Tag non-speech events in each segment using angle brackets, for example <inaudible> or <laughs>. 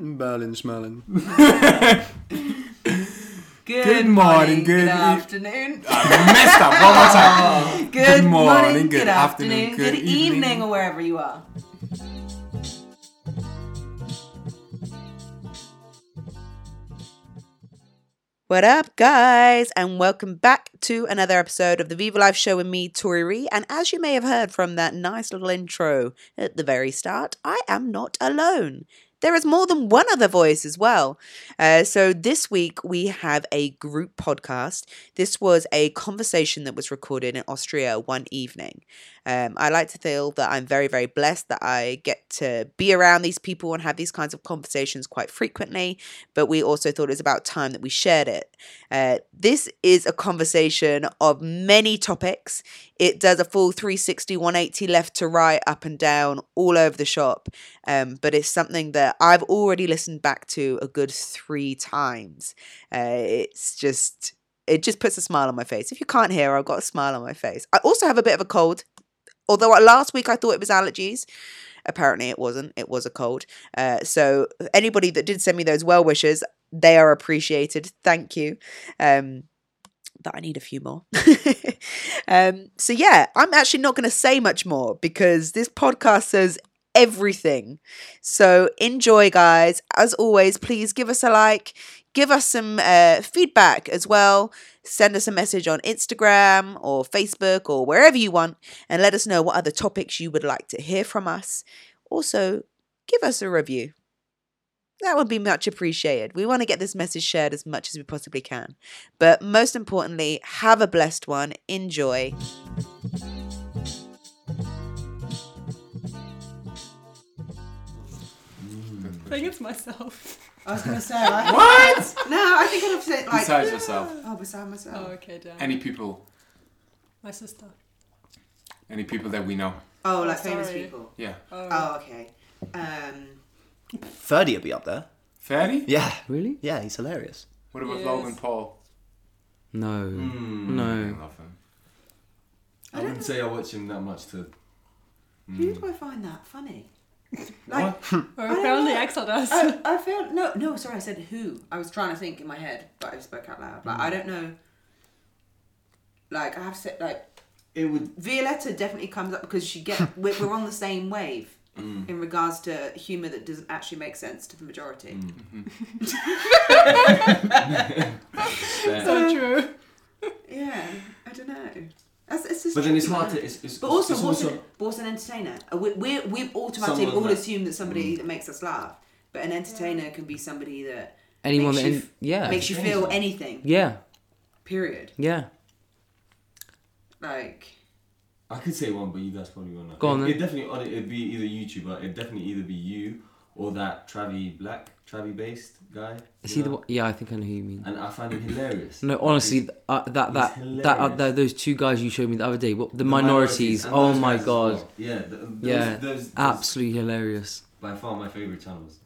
Merlin Schmerlin. Good, Good morning, good eve- afternoon. <laughs> I messed up one more time. <laughs> Good, morning, morning, good, good afternoon, afternoon, good, good evening, evening. or wherever you are. What up, guys, and welcome back to another episode of the Vivo Life Show with me, Tori Ree. And as you may have heard from that nice little intro at the very start, I am not alone. There is more than one other voice as well. Uh, so this week we have a group podcast. This was a conversation that was recorded in Austria one evening. Um, I like to feel that I'm very, very blessed that I get to be around these people and have these kinds of conversations quite frequently. But we also thought it was about time that we shared it. Uh, this is a conversation of many topics. It does a full 360, 180 left to right, up and down, all over the shop. Um, but it's something that I've already listened back to a good three times. Uh, it's just. It just puts a smile on my face. If you can't hear, I've got a smile on my face. I also have a bit of a cold. Although last week I thought it was allergies, apparently it wasn't. It was a cold. Uh, so anybody that did send me those well wishes, they are appreciated. Thank you. Um, but I need a few more. <laughs> um, so yeah, I'm actually not going to say much more because this podcast says everything. So enjoy, guys. As always, please give us a like, give us some uh, feedback as well. Send us a message on Instagram or Facebook or wherever you want and let us know what other topics you would like to hear from us. Also, give us a review. That would be much appreciated. We want to get this message shared as much as we possibly can. But most importantly, have a blessed one. Enjoy. I think it's myself. <laughs> I was going to say, like, <laughs> What? no, I think I'd have said, like, Besides yourself, oh, beside myself. Oh, okay, damn. any people, My sister. any people that we know. Oh, like famous sorry. people. Yeah. Oh, Oh, okay. Um, Ferdy will be up there. Ferdy? Yeah. Really? Yeah, he's hilarious. What about Yes. Logan Paul? No. Hmm. No. I love him. I wouldn't say I watch him that much to. who do I find that funny? Like, <laughs> oh apparently Axel does. I, <laughs> I feel no, no. Sorry, I said who. I was trying to think in my head, but I spoke out loud. Like I don't know. Like I have to say, like It would. Wioletta definitely comes up because she get we're, we're on the same wave Mm. in regards to humor that doesn't actually make sense to the majority. Mm. Mm-hmm. <laughs> so true. <laughs> Yeah, I don't know. That's, it's just But then it's tricky, hard man. to. It's, it's, But also, it's what's, also an, but what's an entertainer? Uh, We, we, we automatically Someone all that- assume that somebody mm. that makes us laugh. But an entertainer can be somebody that Anyone makes that, you, in, f- yeah, makes you feel anything. yeah, Period. yeah. Like, I could say one, but you guys probably won't know. Go on it, then. it definitely on it. It'd be either YouTuber. It'd definitely either be you or that Travi Black, Travi based guy. Is you he the know? one? Yeah, I think I know who you mean. And I find him hilarious. No, honestly, th- uh, that that he's that uh, hilarious. th- those two guys you showed me the other day, what, the, The minorities. and Oh my god, well. Yeah, th- those, yeah, those, those, absolutely hilarious. By far my favorite channels.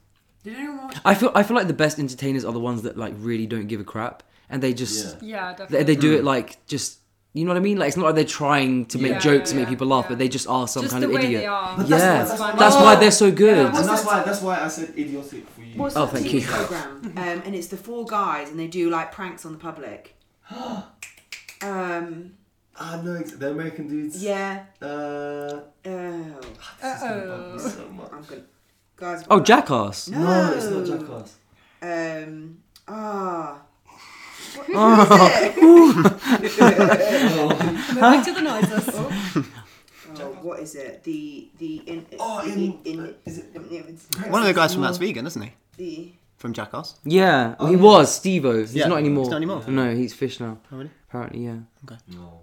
did anyone watch? I feel I feel like the best entertainers are the ones that like really don't give a crap and they just Yeah. Yeah, they, they do it like just you know what I mean. Like it's not like they're trying to make Yeah, jokes and yeah, make people laugh, yeah. but they just are some Just kind the of way idiot. they are. But Yeah, that's that's, why- why, that's why- they're so good. Yeah, And that's why that's why I said idiotic for you. What's Oh, that thank TV you. program? um, and it's the four guys, and they do like pranks on the public. <gasps> um, Ah no, it's the American dudes. yeah. Uh, Oh, this is gonna bug me so much. I'm gonna, guys. Oh, Jackass. No, No, it's not Jackass. Um. Ah. What, Oh. who is it? Oh. <laughs> Moving to the noises. oh, what is it? The the in. Oh, the, in- in, uh, is it- One of the guys from That's Vegan, isn't he? the From Jackass. Yeah, Oh, he yeah. was Steve-O. He's Yeah, not anymore. he's not anymore. No, he's fish now. Oh, really? Apparently, yeah. No.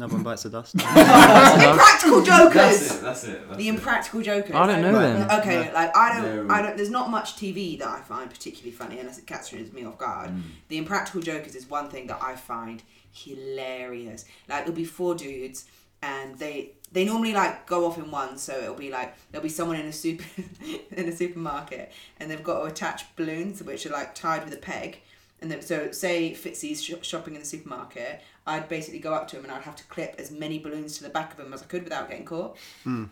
Another one bites the dust. <laughs> impractical jokers. That's it. That's it. That's The impractical jokers. I don't know Right. them. Okay, like I don't, They're- I don't. There's not much TV that I find particularly funny unless it catches me off guard. Mm. The Impractical Jokers is one thing that I find hilarious. Like there'll be four dudes, and they they normally like go off in one. So it'll be like there'll be someone in a super <laughs> in a supermarket, and they've got to attach balloons which are like tied with a peg. And then, so say Phitzee's sh- shopping in the supermarket, I'd basically go up to him and I'd have to clip as many balloons to the back of him as I could without getting caught. Hmm.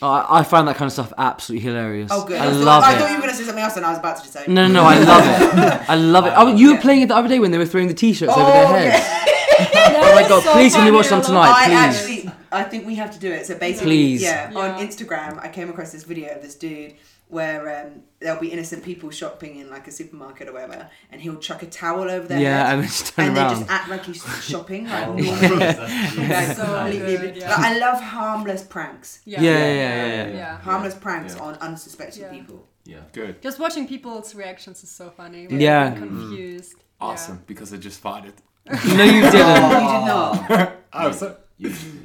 Oh, I, I find that kind of stuff absolutely hilarious. Oh, good. I was- love I it. thought you were going to say something else, and I was about to just say. No, no, no, I love it. <laughs> I love it. Oh, you were Yeah. playing it the other day when they were throwing the t-shirts Oh, over their oh, heads. <laughs> Oh my god, please can we watch them tonight, I please? actually, I think we have to do it. So basically, Please. yeah, on Instagram, I came across this video of this dude where um, there'll be innocent people shopping in like a supermarket or whatever, and he'll chuck a towel over their Yeah, head. and just turn and they around. just act like he's <laughs> shopping, like Oh, <laughs> normally. that's So good, yeah. like, I love harmless pranks. Yeah. Yeah, yeah, yeah, yeah. Yeah. Harmless pranks Yeah. on unsuspecting Yeah. people. Yeah. Good. Just watching people's reactions is so funny. when Yeah. they're confused. Awesome. Because I just farted. <laughs> No, you Oh, didn't. you did not. Oh, so-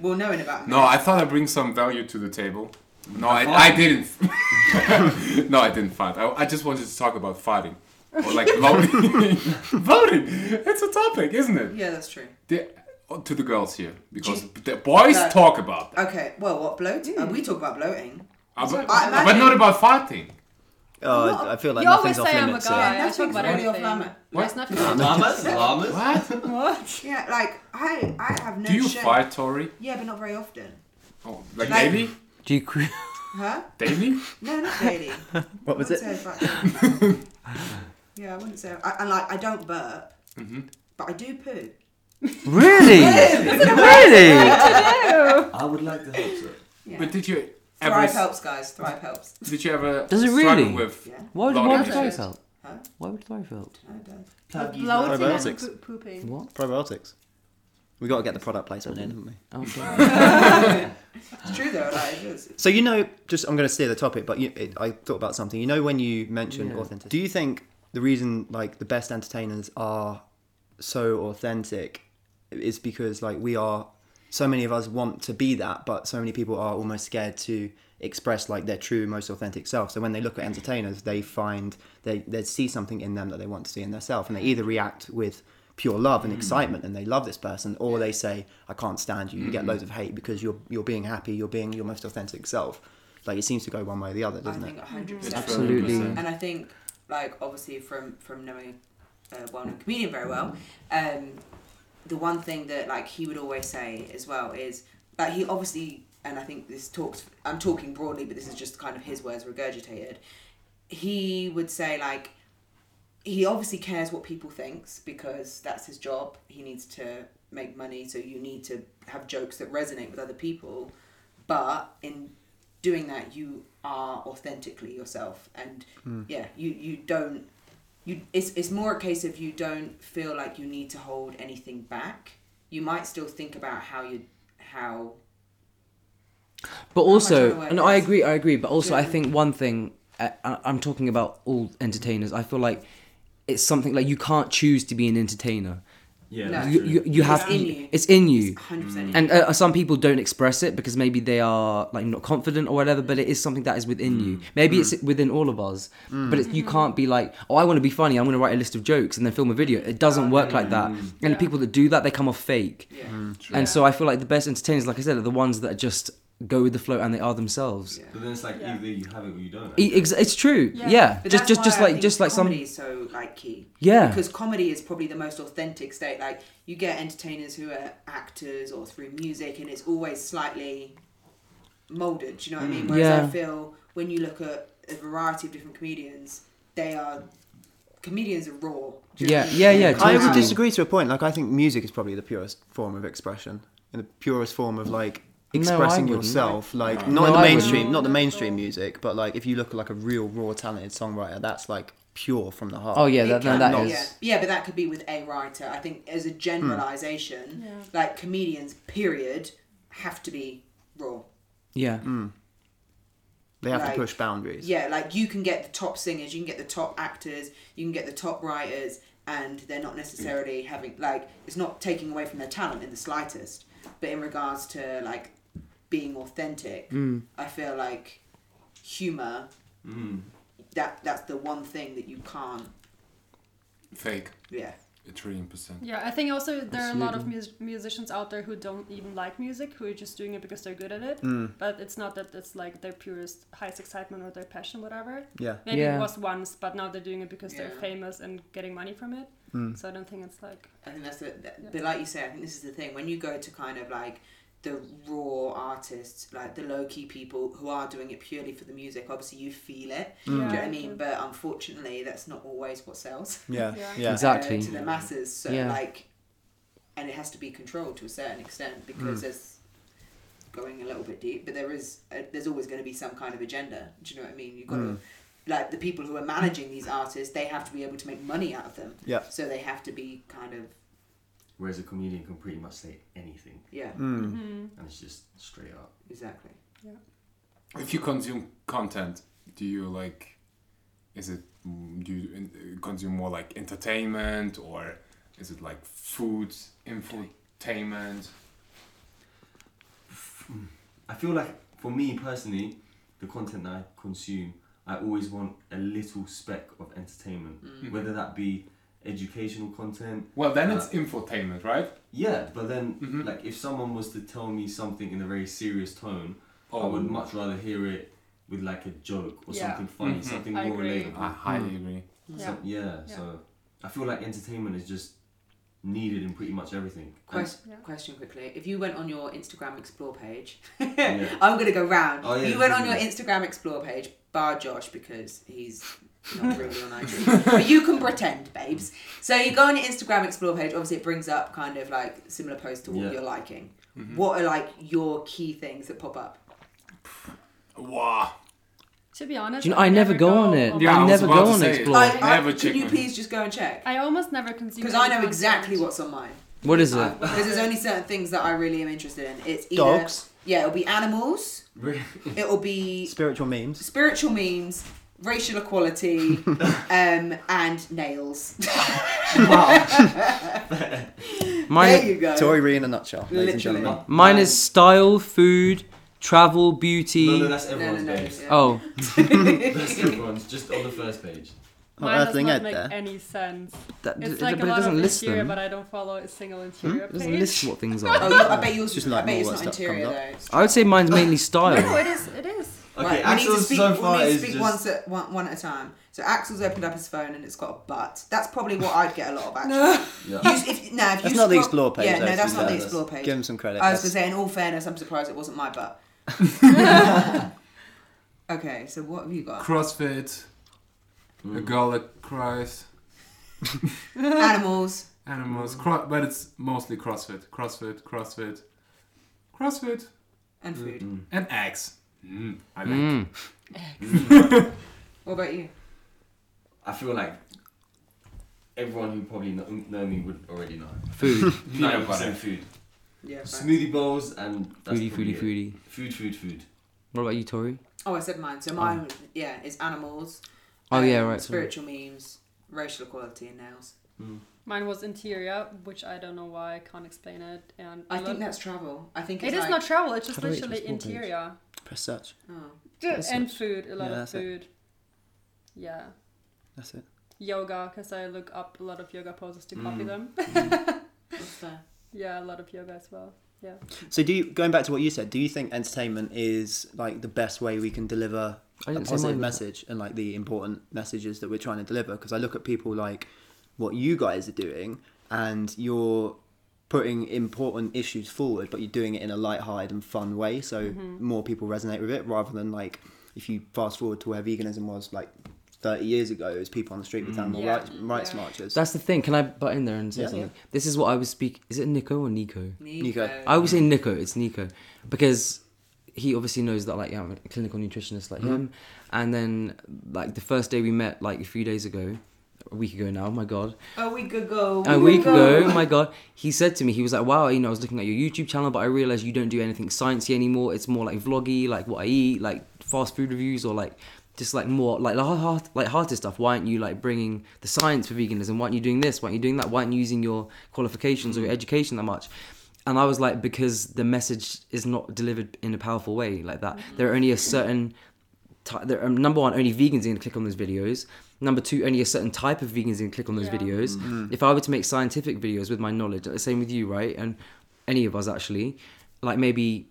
Well, knowing about no, I thought I'd bring some value to the table. No, I, I didn't. <laughs> no, I didn't fart. I, I just wanted to talk about farting. Or like <laughs> voting. <laughs> voting. It's a topic, isn't it? Yeah, that's true. The, to the girls here. Because the boys No. talk about that. Okay, well, what bloating? Uh, we talk about bloating. Uh, but, I but not about farting. Oh, Not- I, I feel like You always nothing's off say I'm a guy. here. I talk Nothing's about really off everything. limit. There's nothing. Llamas? Llamas? What? What? Yeah, like I, I have no Do you shame. fart, Tori? Yeah, but not very often. Oh, like Like- daily? Do you? cre- Huh? Daily? No, not daily. <laughs> What was it? say I fart. <laughs> yeah, I wouldn't say. I, and like, I don't burp, Mm-hmm. but I do poo. Really? <laughs> really? I would like to hope so. Yeah. But did you ever Thrive helps, guys. Thrive helps. did you ever Does it struggle really? with Yeah. Why would, Blood why would pressure. Thrive help? Huh? Why would Thrive help? No, it does. Plug you Bloating Probiotics. and poo- pooping. What? Probiotics. We got to get the product placement in, haven't we? Oh, okay. <laughs> It's true though. Like, it is. So you know, just I'm going to steer the topic, but you, it, I thought about something. You know, when you mentioned Yeah. authenticity, do you think the reason like the best entertainers are so authentic is because like we are so many of us want to be that, but so many people are almost scared to express like their true, most authentic self. So when they look at entertainers, they find they they see something in them that they want to see in themselves, and they either react with pure love and mm. excitement and they love this person or they say i can't stand you you get loads of hate because you're you're being happy you're being your most authentic self like it seems to go one way or the other doesn't think it mm-hmm. 100%. Absolutely. And I think, like, obviously, from from knowing uh, a well-known comedian very well, mm-hmm. um, the one thing that like he would always say as well is like he obviously, and I think this talks. I'm talking broadly, but this is just kind of his words regurgitated. He would say like. He obviously cares what people thinks because that's his job. He needs to make money, so you need to have jokes that resonate with other people. But in doing that you are authentically yourself and yeah you you don't you it's, it's more a case of you don't feel like you need to hold anything back you might still think about how you how But am I trying also, and I agree, I agree. But also, I think one thing uh, I- I'm talking about all entertainers. I feel like it's something like you can't choose to be an entertainer. Yeah, No. that's You, you, you have It's in you. it's in you. 100% And uh, some people don't express it because maybe they are like not confident or whatever. But it is something that is within you. Mm. Maybe it's mm. within all of us. Mm. But it's, you mm-hmm. can't be like, oh, I want to be funny. I'm going to write a list of jokes and then film a video. It doesn't work like that. And the people that do that, they come off fake. yeah And so I feel like the best entertainers, like I said, are the ones that are just go with the flow and they are themselves. Yeah. But then it's like Yeah. either you have it or you don't. E- ex- It's true. Yeah. Yeah. But Just that's just why just I like think just like some comedy is so like key Yeah. because comedy is probably the most authentic state like you get entertainers who are actors or through music and it's always slightly molded do you know what i mean mm. whereas i feel when you look at a variety of different comedians they are comedians are raw do you Yeah, what I mean? yeah, yeah, i would disagree to a point like i think music is probably the purest form of expression and the purest form of like No, I expressing wouldn't. yourself like No. not No, in the mainstream wouldn't. the mainstream music but like if you look like a real raw talented songwriter that's like pure from the heart Oh yeah, It that, no, can that be, is. yeah. yeah, but that could be with a writer. I think as a generalization, hmm. Yeah. like comedians, period, have to be raw. Yeah. Hmm. they have Like, to push boundaries Yeah, like you can get the top singers, you can get the top actors, you can get the top writers, and they're not necessarily having like it's not taking away from their talent in the slightest. But in regards to like being authentic, Mm. I feel like humor Mm. that that's the one thing that you can't. Fake. Yeah, A trillion percent. Yeah, I think also there are a lot of mus- musicians out there who don't even like music, who are just doing it because they're good at it. Mm. But it's not that it's like their purest highest excitement or their passion, whatever. yeah Maybe Yeah. it was once, but now they're doing it because they're famous and getting money from it. Mm. So I don't think it's like I think that's the. that- But like you say, I think this is the thing when you go to kind of like the raw artists, like the low key people who are doing it purely for the music. Obviously, you feel it. Do you know what I mean? But unfortunately, that's not always what sells. Yeah, Yeah. yeah. <laughs> Exactly. uh, to the masses. So Yeah. like, and it has to be controlled to a certain extent because there's going a little bit deep, but there is a, there's always going to be some kind of agenda. Do you know what I mean? You've got to like the people who are managing these artists, they have to be able to make money out of them. Yeah. So they have to be kind of Whereas a comedian can pretty much say anything, yeah, and it's just straight up. exactly. Yeah. If you consume content, do you like? Is it mm, do you consume more like entertainment or is it like food infotainment? I feel like for me personally, the content that I consume, I always want a little speck of entertainment, Mm-hmm. whether that be educational content. Well, then it's Uh, infotainment, right? Yeah, but then Mhm. like if someone was to tell me something in a very serious tone, I Oh. would much rather hear it with like a joke or Yeah. something funny, Mhm. something I more agree. relatable. I highly agree. Yeah. Some- yeah, Yeah. so I feel like entertainment is just needed in pretty much everything. And- Question, Yeah. question quickly. If you went on your Instagram Explore page, <laughs> Yeah. I'm gonna go round. Oh, yeah, you went on your. Instagram Explore page, bar Josh because he's not really on <laughs> IG, but you can pretend, babes. So you go on your Instagram Explore page. Obviously, it brings up kind of like similar posts to what Yeah. you're liking. Mm-hmm. What are like your key things that pop up? Wow. To be honest, Do you know, I never go on it. Yeah, I I was never about go to on say, Explore. Like, I- Never can you my- please just go and check? I almost never consume Because I know content. exactly what's on mine. What is it? Because there's only certain things that I really am interested in. It's either Dogs. yeah, it'll be animals. It'll be Spiritual memes. spiritual memes, racial equality, <laughs> um, and nails. <laughs> Mine, there you go. Tori Ree in a nutshell, ladies and Literally. gentlemen. mine is style, food, travel, beauty. No, no, that's No, no, everyone's no. page. yeah. Oh, <laughs> That's everyone's just on the first page. Oh, Mine does Earthling not make there. any sense. that, It's it- like but a it doesn't of list interior, them. but I don't follow a single interior It page. doesn't list what things Oh, are. you, I bet yours. Just I like bet more it's not interior though. I would say mine's mainly style. No, style. it is. It is. Okay, Right, we need to speak, so we need to is speak just. once at, one, one at a time. So Axel's opened up his phone and it's got a butt. That's probably what I'd get a lot of actually. <laughs> Yeah. You, if, no, if That's you not the explore page, Yeah, though, no, that's be not the explore page. Give him some credit. I was That's- gonna say, in all fairness, I'm surprised it wasn't my butt. <laughs> okay, so what have you got? CrossFit. A girl that cries. <laughs> Animals. Animals. Cro- but it's mostly CrossFit. CrossFit. CrossFit. CrossFit. and food. Mm. And eggs. Mm, I like. Mm. <laughs> What about you? I feel like everyone who probably know, know me would already know. Food. <laughs> Peanut 90% food. Yeah. fine. Smoothie bowls and that's Foodie, probably foodie, it. foodie. Food, food, food. What about you, Tori? Oh, I said mine. So mine, yeah, is animals. Oh, yeah, um, right, sorry. Spiritual memes, racial equality, and nails. Mine was interior, which I don't know why. I can't explain it. And I love- think that's travel. I think It it's is like, not travel. It's just How do I reach literally the small page? interior Press search. Oh. That's and it. food. A lot Yeah, of that's it. food. Yeah. That's it. Yoga, because I look up a lot of yoga poses to copy Mm. them. <laughs> That's fair. yeah, a lot of yoga as well. Yeah. So, do you going back to what you said? Do you think entertainment is like the best way we can deliver I a positive message and like the important messages that we're trying to deliver? Because I look at people like what you guys are doing, and you're putting important issues forward, but you're doing it in a light-hearted and fun way, so Mm-hmm. more people resonate with it. Rather than like if you fast forward to where veganism was like 30 years ago, it was people on the street with animal Yeah. rights, rights Yeah. marches. That's the thing. Can I butt in there and say Yeah. something? This is what I was speak. Is it Nico or Nico? Nico. I always say Nico. It's Nico because he obviously knows that like yeah, I'm a clinical nutritionist like him. And then like the first day we met like a few days ago, a week ago now. My god, A week ago. a week ago. My god, he said to me he was like, wow, you know, I was looking at your YouTube channel, but I realized you don't do anything sciencey anymore. It's more like vloggy, like what I eat, like fast food reviews or like. Just like more like heart, like hearted stuff. Why aren't you like bringing the science for veganism? Why aren't you doing this? Why aren't you doing that? Why aren't you using your qualifications or your education that much? And I was like, because the message is not delivered in a powerful way like that. There are only a certain ty- there, um, number one, only vegans are going to click on those videos. Number two, only a certain type of vegans can click on those Yeah. videos. Mm-hmm. If I were to make scientific videos with my knowledge, the same with you, right? And any of us actually, like maybe,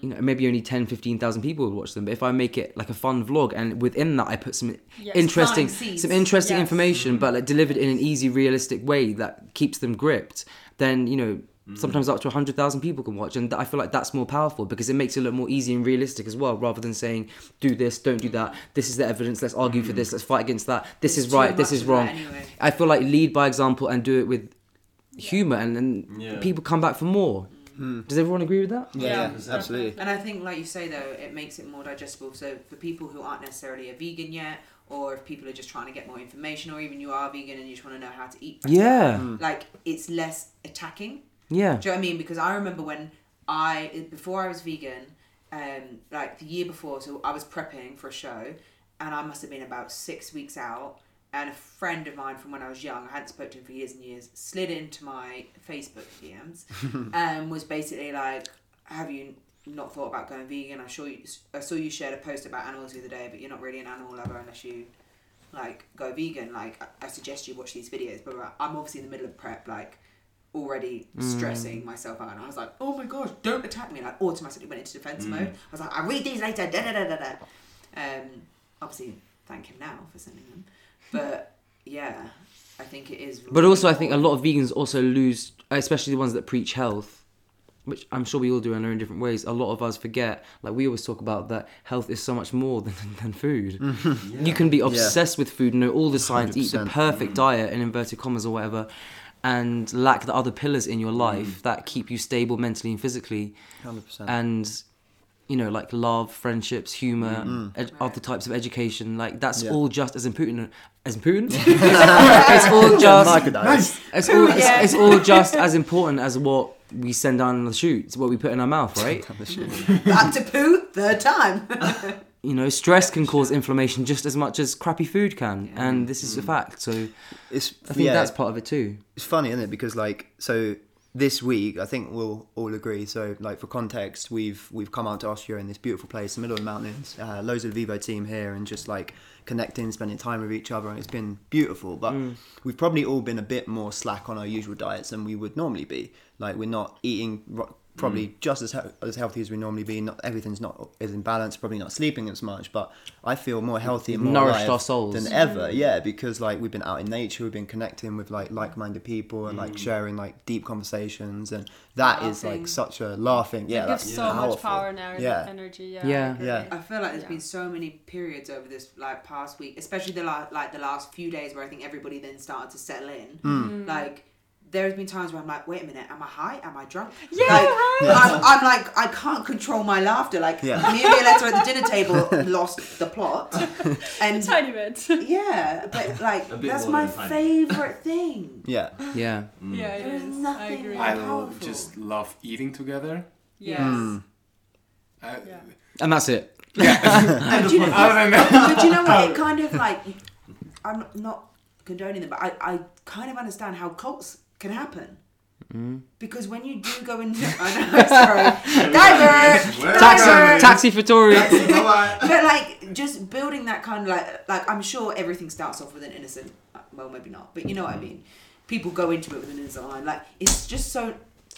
you know, maybe only 10, 15,000 people would watch them. But if I make it like a fun vlog and within that I put some Yes, interesting, some interesting Yes. information, but like delivered in an easy, realistic way that keeps them gripped, then, you know, Mm. sometimes up to 100,000 people can watch. And I feel like that's more powerful because it makes it look more easy and realistic as well, rather than saying, do this, don't do that, this is the evidence, let's argue for mm. this, let's fight against that, this There's is right, this is wrong. anyway. I feel like lead by example and do it with humor and then Yeah. people come back for more. Hmm. Does everyone agree with that? Yeah, Yeah. absolutely. And I think, like you say, though, it makes it more digestible. So for people who aren't necessarily a vegan yet, or if people are just trying to get more information, or even you are vegan and you just want to know how to eat, better, Yeah, hmm. like it's less attacking. Yeah. Do you know what I mean? Because I remember when I before I was vegan, um, like the year before, so I was prepping for a show, and I must have been about six weeks out. And a friend of mine from when I was young, I hadn't spoken to him for years and years, slid into my Facebook DMs, and <laughs> was basically like, "Have you not thought about going vegan? I saw you, I saw you shared a post about animals the other day, but you're not really an animal lover unless you like go vegan. Like I, I suggest you watch these videos, but I'm obviously in the middle of prep, like already stressing myself out, and I was like, oh my gosh, don't attack me! And I automatically went into defense mode. I was like, I read these later. Da da da da da. Um, obviously, thank him now for sending them, but yeah, I think it is. But really also, I think a lot of vegans also lose, especially the ones that preach health, which I'm sure we all do in our own different ways. A lot of us forget, like we always talk about, that health is so much more <laughs> than, than food. <laughs> You can be obsessed with food, know all the science, eat the 100%. perfect diet in inverted commas or whatever, and lack the other pillars in your life that keep you stable mentally and physically, 100%. and you know, like love, friendships, humor, mm. ed- other types of education. Like that's Yeah. all just as important as important. <laughs> it's all just Microdose. it's all, it's, Yeah. it's all just as important as what we send down the chute, it's what we put in our mouth, right? back to poo third time. <laughs> You know, stress can cause inflammation just as much as crappy food can, and this is a fact. So It's I think yeah, that's part of it too. it's funny, isn't it? Because like so this week, I think we'll all agree. So like for context, we've we've come out to Austria in this beautiful place, the middle of the mountains. Uh, loads of the Vivo team here, and just like connecting, spending time with each other, and it's been beautiful. But we've probably all been a bit more slack on our usual diets than we would normally be. Like we're not eating. Ro- Probably mm. just as, he- as healthy as we normally be. Not everything's not is in balance. Probably not sleeping as much, but I feel more healthy and more Nourished our souls. than ever mm. yeah because like we've been out in nature we've been connecting with like like-minded people and like mm. sharing like deep conversations and that is Laughing. like such a laughing yeah it that's gives so much power and energy. yeah energy yeah. Yeah. I. Yeah. I feel like there's Yeah. been so many periods over this like past week, especially the la- like the last few days where I think everybody then started to settle in. Hmm. Like there's been times where I'm like, wait a minute, am I high? Am I drunk? Yeah, like, right. I'm, I'm like, I can't control my laughter. Like Yeah. me and Wioletta at the dinner table <laughs> lost the plot, <laughs> and Tiny bit. <laughs> yeah, but like that's my favorite thing. yeah Yeah, yeah, it There's is. I agree. like- I just love eating together. yes. Uh, Yeah. and that's it. And do you know, Other than that, but you know what? It kind of like I'm not condoning them, but I, I kind of understand how cults can happen. Mm. Because when you do go into, <laughs> I know, sorry, <laughs> diver, Taxi, taxi for Tori. <laughs> but like just building that kind of like, like I'm sure everything starts off with an innocent, uh, well maybe not, but you know what I mean. People go into it with an innocent line. Like it's just so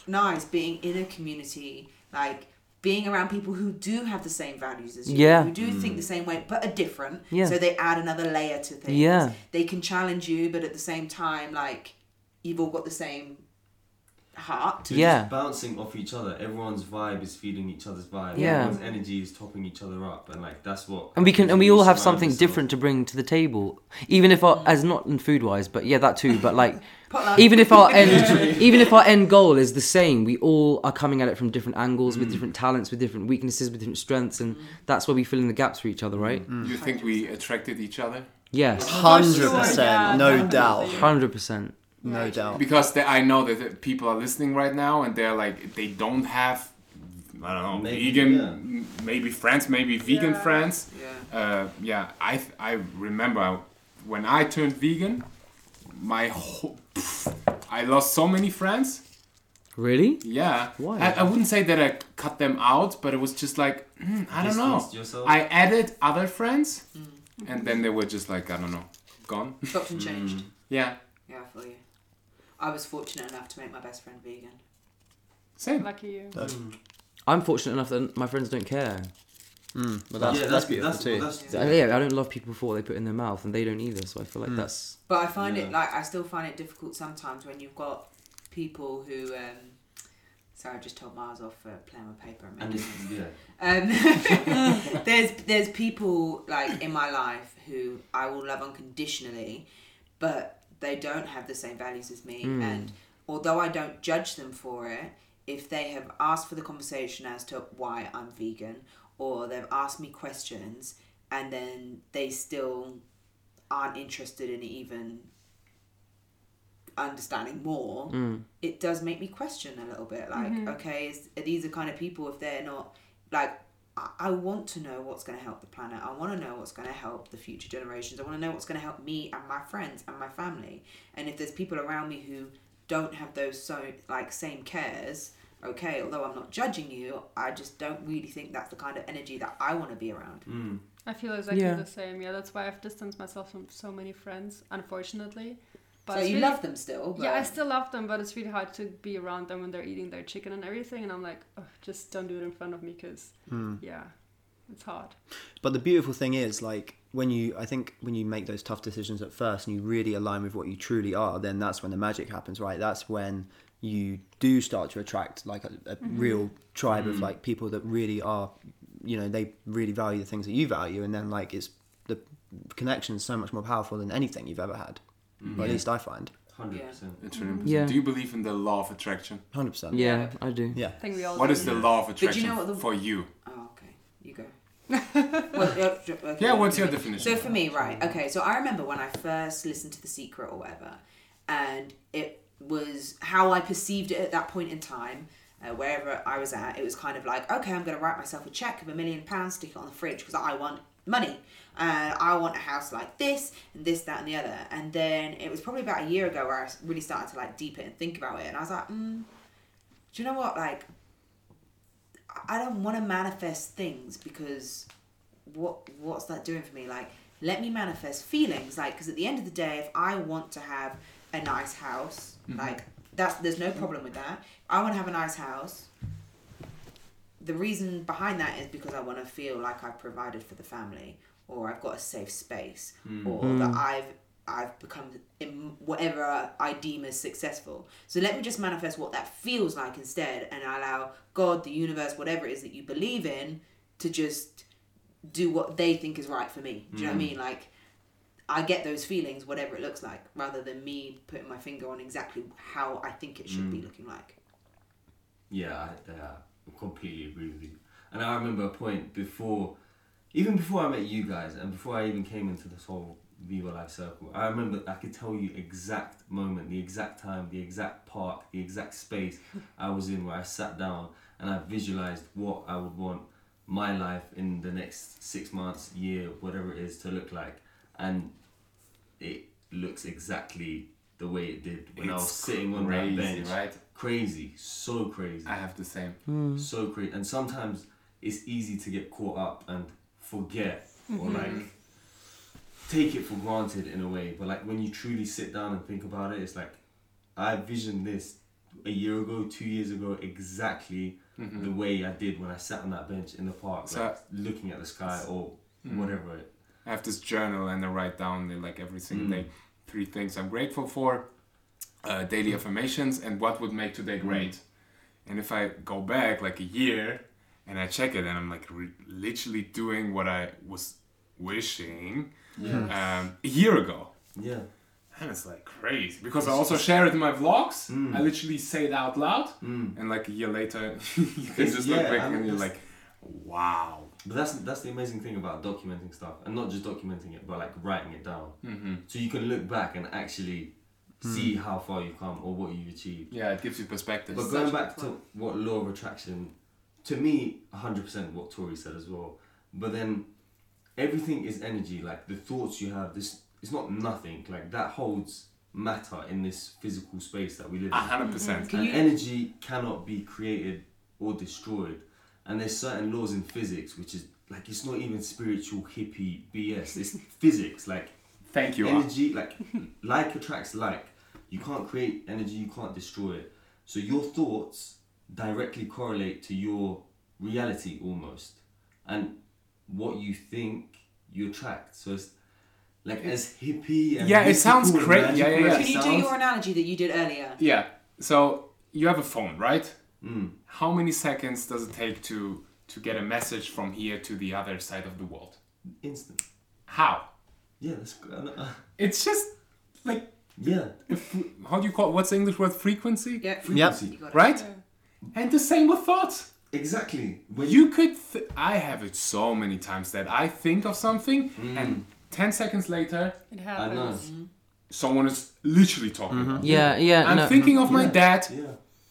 nice being in a community, like being around people who do have the same values as you, Yeah. who do think the same way but are different. Yeah. So they add another layer to things. Yeah. They can challenge you, but at the same time, like you've all got the same heart. They're Yeah. just bouncing off each other. Everyone's vibe is feeding each other's vibe. Yeah. Everyone's energy is topping each other up, and like that's what. And we can, and we all have something yourself. different to bring to the table, even if our, mm. as not in food wise, but yeah, that too. But like, <laughs> even if our <laughs> end, even if our end goal is the same, we all are coming at it from different angles, with mm. different talents, with different weaknesses, with different strengths, and mm. that's where we fill in the gaps for each other, right? you think we attracted each other? Yes, hundred percent, no doubt hundred percent. No doubt Because the, I know that people are listening right now, and they're like they don't have. I don't know, Maybe, vegan, yeah. maybe friends, maybe vegan Yeah. friends. Yeah. Uh, yeah, I I remember when I turned vegan, my whole, pff, I lost so many friends. Really? Yeah. Why? I, I wouldn't say that I cut them out, but it was just like mm, I don't know. Yourself? I added other friends, Mm. and then they were just like I don't know, gone. Chopped and changed. Yeah. Yeah, I feel you. I was fortunate enough to make my best friend vegan. Same. Lucky you. I'm fortunate enough that my friends don't care. mm, but that's, yeah, that's, that's beautiful that's, too that's, So, yeah, I don't love people for what they put in their mouth, and they don't either. So I feel like that's But I find it like I still find it difficult sometimes when you've got people who um, Sorry, I just told Mars off for playing with paper and And making yeah. um, <laughs> <laughs> there's there's people like in my life who I will love unconditionally, but they don't have the same values as me. Hmm. And although I don't judge them for it, if they have asked for the conversation as to why I'm vegan, or they've asked me questions, and then they still aren't interested in even understanding more, hmm. it does make me question a little bit. Like, mm-hmm. okay, is, are these the kind of people if they're not like I- I want to know what's going to help the planet. I want to know what's going to help the future generations. I want to know what's going to help me and my friends and my family. And if there's people around me who don't have those so like same cares, okay, although I'm not judging you, I just don't really think that's the kind of energy that I want to be around. Mm. I feel exactly Yeah. the same. Yeah, that's why I've distanced myself from so many friends, unfortunately. But so it's you really- love them still, but Yeah, I still love them, but it's really hard to be around them when they're eating their chicken and everything. And I'm like, oh, just don't do it in front of me, because hmm. yeah, it's hard. But the beautiful thing is, like, when you, I think, when you make those tough decisions at first and you really align with what you truly are, then that's when the magic happens, right? That's when you do start to attract like a, a mm-hmm. real tribe of mm. like people that really are, you know, they really value the things that you value, and then like it's the connection is so much more powerful than anything you've ever had. Or at least I find, Hundred percent. It's really important. Yeah. Do you believe in the law of attraction? hundred percent. Yeah, I do. Yeah. I think we all. What do. is the law of But you attraction know what the- for you? Oh, okay. You go. <laughs> well, yeah, okay. Yeah, what's your definition? So for me, right, okay, so I remember when I first listened to The Secret or whatever, and it was how I perceived it at that point in time, uh, wherever I was at, it was kind of like, okay, I'm going to write myself a check of a million pounds, stick it on the fridge because I want money. And I want a house like this, and this, that, and the other. And then it was probably about a year ago where I really started to like deep it and think about it. And I was like, mm, do you know what? Like, I don't want to manifest things because what what's that doing for me like let me manifest feelings like because at the end of the day if i want to have a nice house like that's there's no problem with that i want to have a nice house the reason behind that is because i want to feel like i've provided for the family or i've got a safe space hmm. or hmm. that i've i've become in whatever i deem as successful so let me just manifest what that feels like instead and allow god the universe whatever it is that you believe in to just do what they think is right for me. Do you know what I hmm. mean? Like, I get those feelings, whatever it looks like, rather than me putting my finger on exactly how I think it should be looking like. Yeah, I, yeah, I completely agree with you. And I remember a point before, even before I met you guys, and before I even came into this whole Vivo Life circle, I remember I could tell you exact moment, the exact time, the exact park, the exact space I was in where I sat down and I visualized what I would want my life in the next six months, year, whatever it is to look like. And it looks exactly the way it did when I was sitting on crazy, that bench. right? Crazy, so crazy, I have the same. Hmm. so crazy. And sometimes it's easy to get caught up and forget or mm-hmm. like take it for granted in a way. But like when you truly sit down and think about it, it's like I visioned this a year ago, two years ago, exactly mm-hmm. the way I did when I sat on that bench in the park, So- like looking at the sky or mm-hmm. whatever. It, I have this journal and I write down like every single Mm. day three things I'm grateful for, uh, daily affirmations, and what would make today great. And if I go back like a year and I check it, and I'm like re- literally doing what I was wishing um, a year ago. yeah. And it's like crazy because I also share it in my vlogs. Mm. I literally say it out loud, Mm. and like a year later, <laughs> you can just yeah, look back and and you're like, wow. But that's that's the amazing thing about documenting stuff, and not just documenting it, but like writing it down, hmm so you can look back and actually see hmm. how far you've come or what you've achieved. Yeah, it gives you perspective. But going back to what law of attraction, to me, 100% what Tori said as well. But then everything is energy. Like the thoughts you have, this it's not nothing. Like that holds matter in this physical space that we live A in. hundred percent. Mm-hmm. Can and you- energy cannot be created or destroyed. And there's certain laws in physics which is like it's not even spiritual hippie BS. It's <laughs> physics. Like Thank you. Uh. energy like like attracts like you can't create energy you can't destroy it so your thoughts directly correlate to your reality almost and what you think you attract so it's like as hippie and Yeah, it sounds mystical and yeah, yeah, yeah. Can you do your analogy that you did earlier? Yeah. So you have a phone, right? Mm. how many seconds does it take to to get a message from here to the other side of the world? Instant. How? Yeah, that's good. Uh, It's just like yeah. if, how do you call it? what's the English word frequency? Yeah. Frequency. You got it. Right? And the same with thoughts. Exactly. When You could. Th- I have it so many times that I think of something, Mm. and ten seconds later, It I know. happens. someone is literally talking. Mm-hmm. about me. Yeah, yeah. I'm no. thinking of my Yeah. dad. Yeah.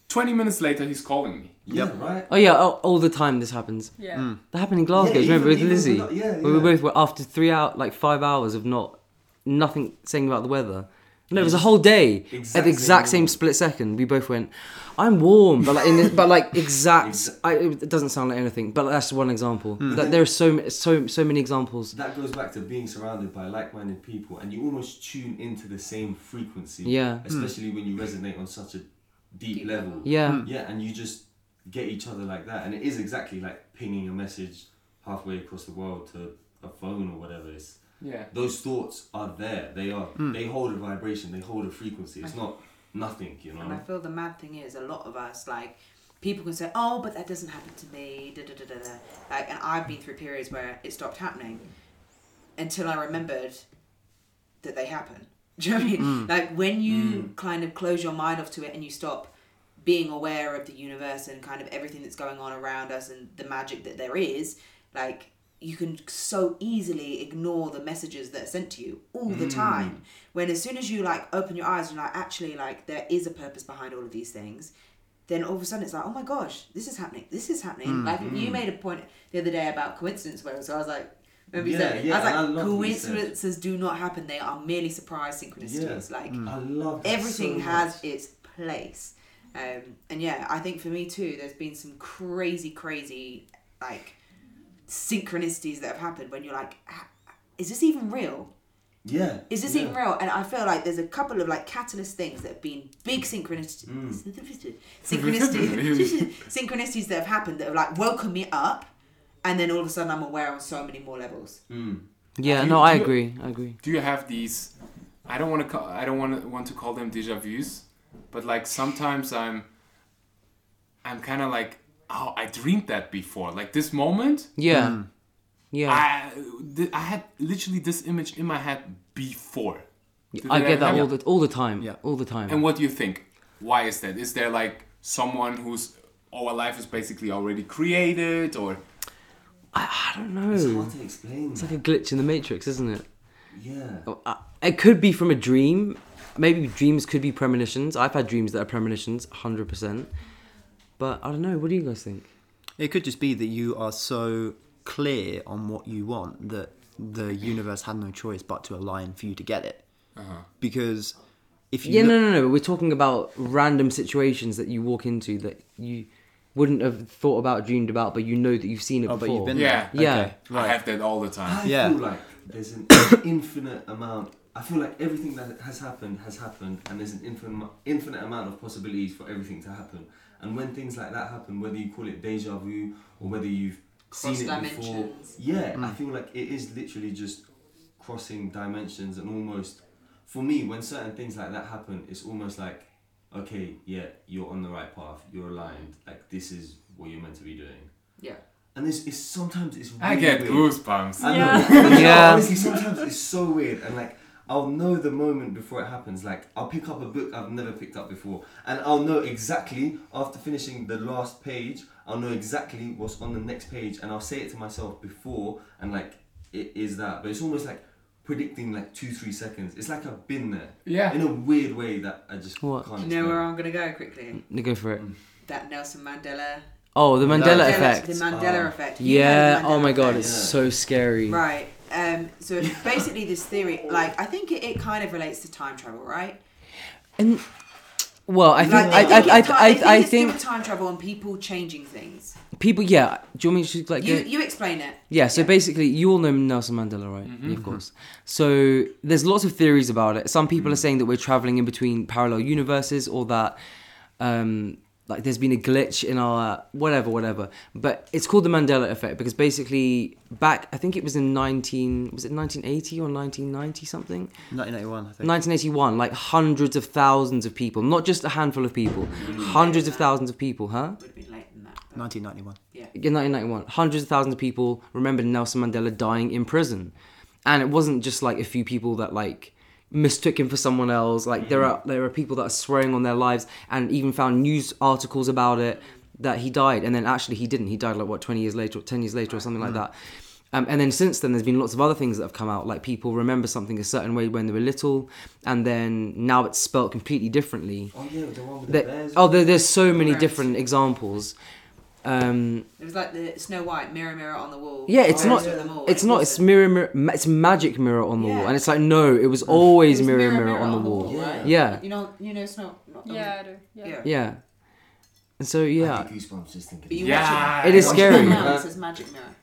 Twenty minutes later, he's calling me. Yeah, Yep. right? Oh yeah, all, all the time this happens. Yeah. Mm. That happened in Glasgow. Yeah, remember even- with Lizzie? even with- yeah, we were both were after three out like five hours of not nothing saying about the weather. No, it was a whole day. At Exact the exact same same split second, we both went, "I'm warm," but like, in the, but like exact. Exa- I, it doesn't sound like anything, but that's one example. Hmm. That there are so so so many examples. That goes back to being surrounded by like-minded people, and you almost tune into the same frequency. Yeah. Especially when you resonate on such a deep, Deep level. level. Yeah, Yeah, and you just get each other like that, and it is exactly like pinging a message halfway across the world to a phone or whatever. It's Yeah. those thoughts are there. They are. Hmm. They hold a vibration. They hold a frequency. It's not nothing, you know. And I feel the mad thing is a lot of us like people can say, "Oh, but that doesn't happen to me." Da, da, da, da, da. Like, and I've been through periods where it stopped happening until I remembered that they happen. <laughs> Do you know what I mean? Hmm. Like when you hmm. kind of close your mind off to it and you stop being aware of the universe and kind of everything that's going on around us and the magic that there is, like you can so easily ignore the messages that are sent to you all the mm. time. When as soon as you like open your eyes and like, actually, like there is a purpose behind all of these things, then all of a sudden it's like, oh my gosh, this is happening. This is happening. Mm, like you mm. made a point the other day about coincidence, where so I was like. Remember you Yeah, said, yeah, I was and I love what you said. coincidences do not happen. They are merely surprise synchronicities. Yeah. Like I love everything so has its place um, and yeah i think for me too there's been some crazy crazy like synchronicities that have happened when you're like "Ah, is this even real Yeah. is this yeah. even real and i feel like there's a couple of like catalyst things that have been big synchronicities Mm. synchronicities <laughs> synchronicities that have happened that have like woken me up and then all of a sudden i'm aware on so many more levels Mm. yeah. Do No, I do you- agree. I agree. Do you have these? I don't want to. Call, I don't want to want to call them deja vu's, but like sometimes I'm. I'm kind of like, oh, I dreamed that before. Like this moment, Yeah, hmm. yeah. I th- I had literally this image in my head before. Did I get that happen? all the all the time. Yeah. all the time. And what do you think? Why is that? Is there like someone who's oh, our life is basically already created, or I, I don't know. It's It's hard to explain. It's like a glitch in the matrix, isn't it? yeah. Oh, It could be from a dream. Maybe dreams could be premonitions. I've had dreams that are premonitions, hundred percent. But I don't know. What do you guys think? It could just be that you are so clear on what you want that the universe had no choice but to align for you to get it. Uh-huh. Because if you Yeah, look- no, no, no. We're talking about random situations that you walk into that you wouldn't have thought about, dreamed about, but you know that you've seen it oh, before. but you've been Yeah. there. Yeah. Okay, I right. have that all the time. I Yeah. feel like there's an infinite amount. I feel like everything that has happened has happened, and there's an infinite infinite amount of possibilities for everything to happen. And when things like that happen, whether you call it deja vu or whether you've seen Cross it before, dimensions. yeah, I mm. feel like it is literally just crossing dimensions and almost. For me, when certain things like that happen, it's almost like, okay, yeah, you're on the right path, you're aligned. Like this is what you're meant to be doing. yeah And this is sometimes it's. I get weird. goosebumps. I Yeah. know. Yeah. Honestly, sometimes it's so weird, and like I'll know the moment before it happens. Like I'll pick up a book I've never picked up before, and I'll know exactly after finishing the last page. I'll know exactly what's on the next page, and I'll say it to myself before, and like it is that. But it's almost like predicting like two, three seconds. It's like I've been there. Yeah. In a weird way that I just What? can't. do you know explain. where i'm gonna go quickly No, Go for it. Mm. that nelson mandela Oh, the Mandela Mandela- effect. the mandela Oh. effect You Yeah. the Oh my god, effect. it's Yeah. so scary. Right. Um, so basically, this theory, like, I think it, it kind of relates to time travel, right? And well, I think Like, I, think I, it's ti- I, they I, I it's think with time travel and people changing things. people. Yeah. Do you want me to like? You go- you explain it. Yeah, so basically, you all know Nelson Mandela, right? Yeah, of course. So there's lots of theories about it. Some people are saying that we're traveling in between parallel universes, or that um, like there's been a glitch in our whatever, whatever. But it's called the Mandela effect because basically back, I think it was in 19, was it 1980 or 1990 something? 1981, I think. 1981, like hundreds of thousands of people, not just a handful of people, hundreds of thousands of people, huh? Would have been late than that. 1991. in 1991, hundreds of thousands of people remembered Nelson Mandela dying in prison, and it wasn't just like a few people that like mistook him for someone else. Like there are there are people that are swearing on their lives, and even found news articles about it that he died, and then actually he didn't. He died like what 20 years later, or 10 years later, or something like that. Um, and then since then, there's been lots of other things that have come out. Like people remember something a certain way when they were little, and then now it's spelt completely differently. Oh yeah, the one with the bears. oh, there, there's so many different examples. Um, It was like the Snow White mirror, mirror on the wall. yeah, it's Oh, not. those are them all. It's not. It's mirror, mirror. It's magic mirror on the wall, and it's like no, it was always It was mirror, mirror, on the wall. right? Yeah, You know, you know, Snow. Not the- Yeah, I do. Yeah. Yeah. yeah. And so I yeah, goosebumps just thinking. But Yeah. It is scary. now, it says magic mirror.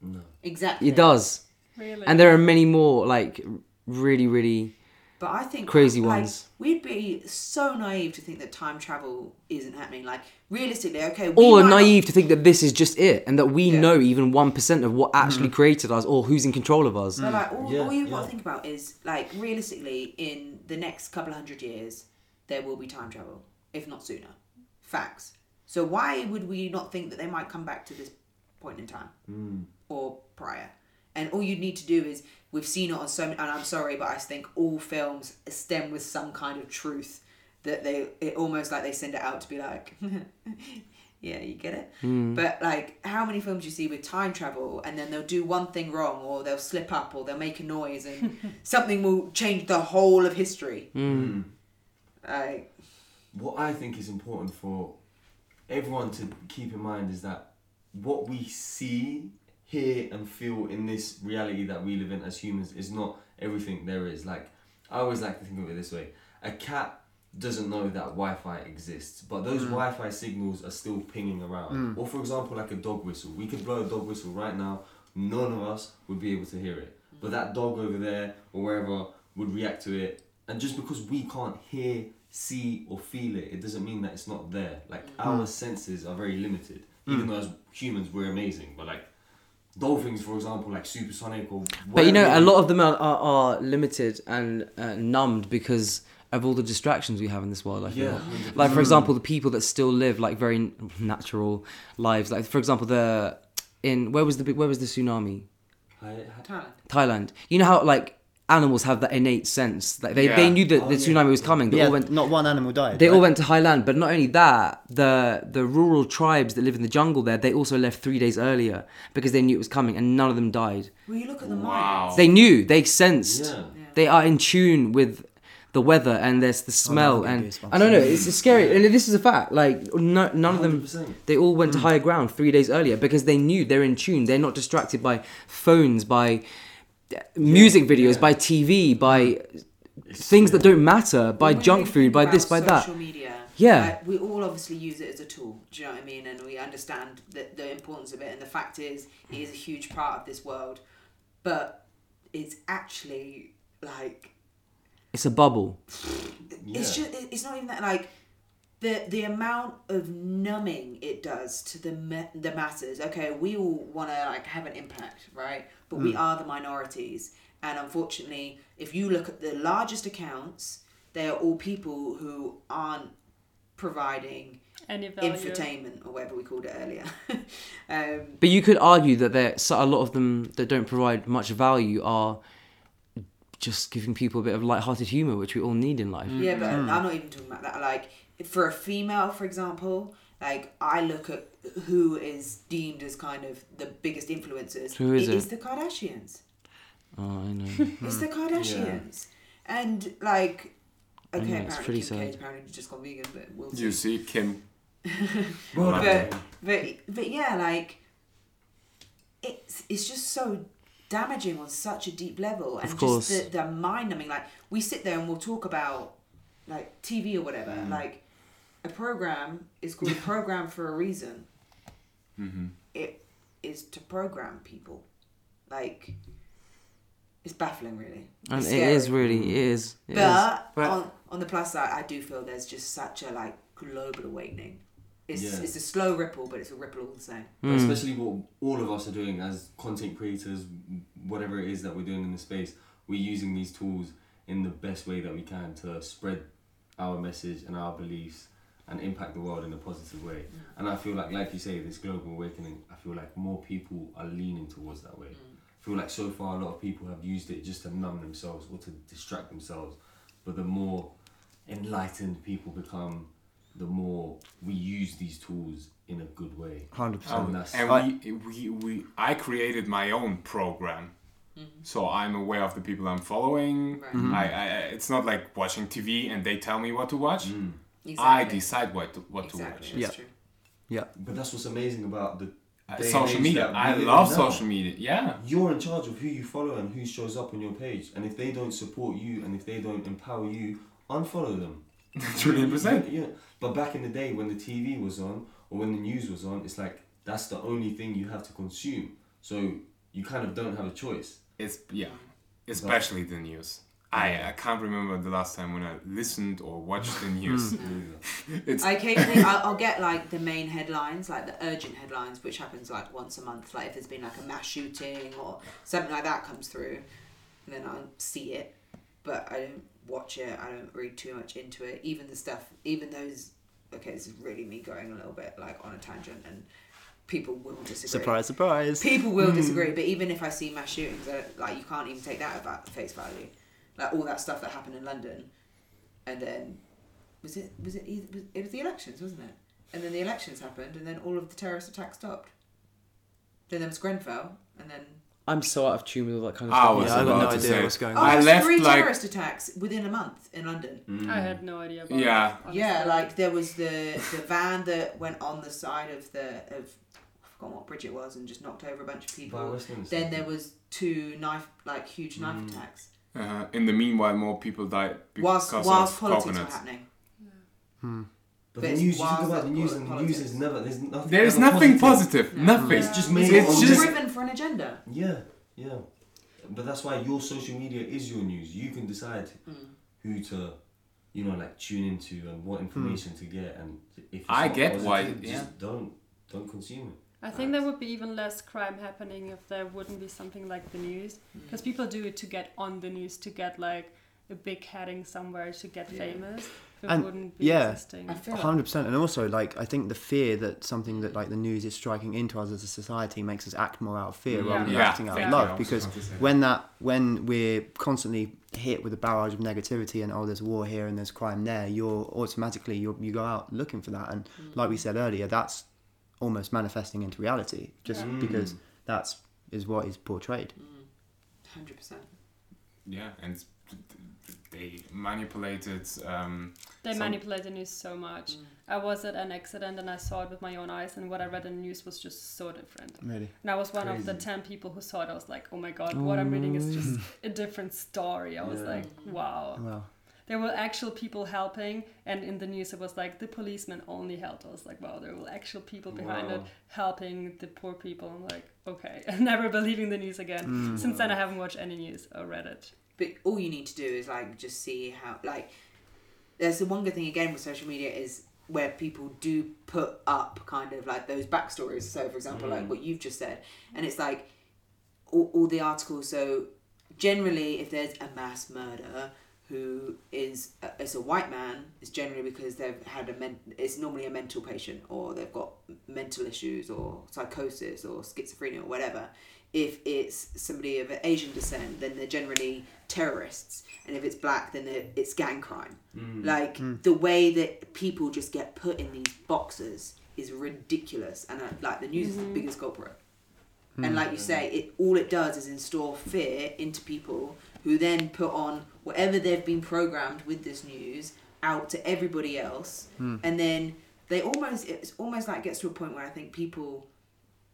No. Exactly. it does, Really. and there are many more like really, really. But I think Crazy like, ones. We'd be so naive to think that time travel isn't happening. Like realistically, okay, we Or might not- naive to think that this is just it, and that we Yeah. know even one percent of what actually mm. created us, or who's in control of us. But like, all, Yeah, all you've got to think about is like realistically, in the next couple of hundred years, there will be time travel, if not sooner. Facts. So why would we not think that they might come back to this point in time mm. or prior? And all you need to do is we've seen it on so many, and I'm sorry, but I think all films stem with some kind of truth that they it almost like they send it out to be like <laughs> yeah you get it? Hmm. But like how many films you see with time travel and then they'll do one thing wrong or they'll slip up or they'll make a noise and <laughs> something will change the whole of history? Hmm. Hmm. Like What I think is important for everyone to keep in mind is that what we see, hear, and feel in this reality that we live in as humans is not everything there is. Like, I always like to think of it this way a cat doesn't know that Wi Fi exists, but those mm. Wi Fi signals are still pinging around. Mm. Or, for example, like a dog whistle. We could blow a dog whistle right now, none of us would be able to hear it. But that dog over there or wherever would react to it. And just because we can't hear, see, or feel it, it doesn't mean that it's not there. Like mm. our senses are very limited. Even though as humans we're amazing, but like dolphins, for example, like supersonic or. But you know, a lot of them are, are, are limited and uh, numbed because of all the distractions we have in this world. I feel. Yeah, Like for example, the people that still live like very natural lives. Like for example, the in where was the big- where was the tsunami? Thailand. Thailand. You know how like animals have that innate sense. Like they, they knew that Oh, the yeah. tsunami was coming. They Yeah, all went. not one animal died. They all right? went to Highland, but not only that, the the rural tribes that live in the jungle there, they also left three days earlier because they knew it was coming, and none of them died. Well, you look at the Wow. Mayans. They knew, they sensed, Yeah. they are in tune with the weather and there's the oh, smell I'm and. I don't know, it's, it's scary. And this is a fact. Like no, none of them, they all went to mm. higher ground three days earlier because they knew they're in tune. They're not distracted by phones, by music videos, yeah. by TV, by It's- things that don't matter, by When we junk think food, by about this, by that. Social media. Yeah. like, we all obviously use it as a tool. Do you know what I mean? And we understand the, the importance of it. And the fact is, it is a huge part of this world. But it's actually like It's a bubble. it's Yeah. just it- it's not even that like the the amount of numbing it does to the ma- the masses. Okay, we all want to like have an impact, right? But we are the minorities, and unfortunately, if you look at the largest accounts, they are all people who aren't providing Any value. infotainment or whatever we called it earlier. <laughs> um, But you could argue that there so a lot of them that don't provide much value are just giving people a bit of light-hearted humor, which we all need in life. Yeah, but I'm not even talking about that. Like, for a female, for example, like I look at who is deemed as kind of the biggest influencers. Who is it it? is the Kardashians. Oh, I know. <laughs> It's the Kardashians. And like, okay, know, it's apparently pretty Kim K sad. apparently just gone vegan, but we'll see. You see, Kim. <laughs> But, but but yeah, like it's it's just so damaging on such a deep level, and Of course. just the, the mind numbing. Like we sit there and we'll talk about like TV or whatever. Mm. Like a program is called a <laughs> program for a reason. Mm-hmm. It is to program people. Like it's baffling, really. And It's it is really, it mm-hmm. is. It is. But, But- on, on the plus side, I do feel there's just such a like global awakening. It's Yeah. it's a slow ripple, but it's a ripple all the same. Hmm. But especially what all of us are doing as content creators, whatever it is that we're doing in the space, we're using these tools in the best way that we can to spread our message and our beliefs and impact the world in a positive way. And I feel like, like you say, this global awakening, I feel like more people are leaning towards that way. I feel like so far a lot of people have used it just to numb themselves or to distract themselves. But the more enlightened people become, the more we use these tools in a good way. Hundred And percent. that's- and we, we, we, I created my own program. Mm-hmm. So I'm aware of the people I'm following. Right. I, I, it's not like watching TV and they tell me what to watch. Mm. I decide what to, what to watch. That's Yeah. true. Yeah. But that's what's amazing about the Uh, social media. I love now. social media. Yeah. You're in charge of who you follow and who shows up on your page. And if they don't support you and if they don't empower you, unfollow them. <laughs> Trillion percent. Yeah. But back in the day when the TV was on or when the news was on, it's like that's the only thing you have to consume. So you kind of don't have a choice. It's yeah, especially the news. I, I can't remember the last time when I listened or watched the <laughs> news. <laughs> it's I occasionally I'll, I'll get like the main headlines, like the urgent headlines, which happens like once a month. Like if there's been like a mass shooting or something like that comes through, and then I'll see it, but I don't watch it. I don't read too much into it. Even the stuff, even those. Okay, this is really me going a little bit like on a tangent, and people will disagree. Surprise, surprise. People will disagree, but even if I see mass shootings, uh, like you can't even take that about face value. Like all that stuff that happened in London, and then was it was it either, was, it was the elections, wasn't it? And then the elections happened, and then all of the terrorist attacks stopped. Then there was Grenfell, and then I'm so out of tune with all that kind of I stuff. was Yeah, I got about no to idea say. what's going oh, on. I there's left three like terrorist attacks within a month in London. I had no idea about Yeah. it. honestly. Yeah, like there was the the van that went on the side of the of I forgot what bridge it was and just knocked over a bunch of people. Westminster. Then there was two knife like huge knife Mm. attacks uh, in the meanwhile more people died because whilst whilst of politics were coconuts. happening. But But the news, you think whilst about the the news, and the news is never. There's nothing. There is nothing positive. No. Nothing. It's just Yeah. made It's It's just- driven for an agenda. Yeah, yeah. But that's why your social media is your news. You can decide Mm. who to, you know, like tune into and what information to get. And if it's I get positive, why- just yeah. don't don't consume it. I think there would be even less crime happening if there wouldn't be something like the news. Mm. Because people do it to get on the news, to get like a big heading somewhere, to get Yeah. famous. It And- wouldn't be yeah. existing. I feel like hundred percent, and also like I think the fear that something that like the news is striking into us as a society makes us act more out of fear rather than Yeah. acting out Thank of love. Because about to say when that when we're constantly hit with a barrage of negativity and oh there's war here and there's crime there, you're automatically you you go out looking for that, and like we said earlier, that's almost manifesting into reality just Yeah. because mm. that's is what is portrayed. Mm. hundred percent. Yeah, and they manipulated. Um, They Some- manipulate the news so much. Mm. I was at an accident and I saw it with my own eyes, and what I read in the news was just so different. Really, And I was one of the 10 people who saw it. I was like, oh my god, what I'm reading is just oh. a different story. I was Yeah. like, wow. well, There were actual people helping, and in the news it was like the policemen only helped. us like, wow, there were actual people behind it helping the poor people. I'm like, okay, <laughs> never believing the news again. Hmm. Since then, I haven't watched any news or read it. But all you need to do is like just see how like there's the one good thing again with social media is where people do put up kind of like those backstories. So for example, like hmm. what you've just said, and it's like all, all the articles. So generally, if there's a mass murder who is uh, a, it's a white man, is generally because they've had a men, it's normally a mental patient or they've got mental issues or psychosis or schizophrenia or whatever. If it's somebody of Asian descent, then they're generally terrorists, and if it's black, then it's gang crime. Mm. Like mm. the way that people just get put in these boxes is ridiculous, and uh, like the news is the mm-hmm. biggest culprit. Mm. And like you say, it all it does is install fear into people who then put on whatever they've been programmed with this news out to everybody else, and then they almost it's almost like gets to a point where I think people,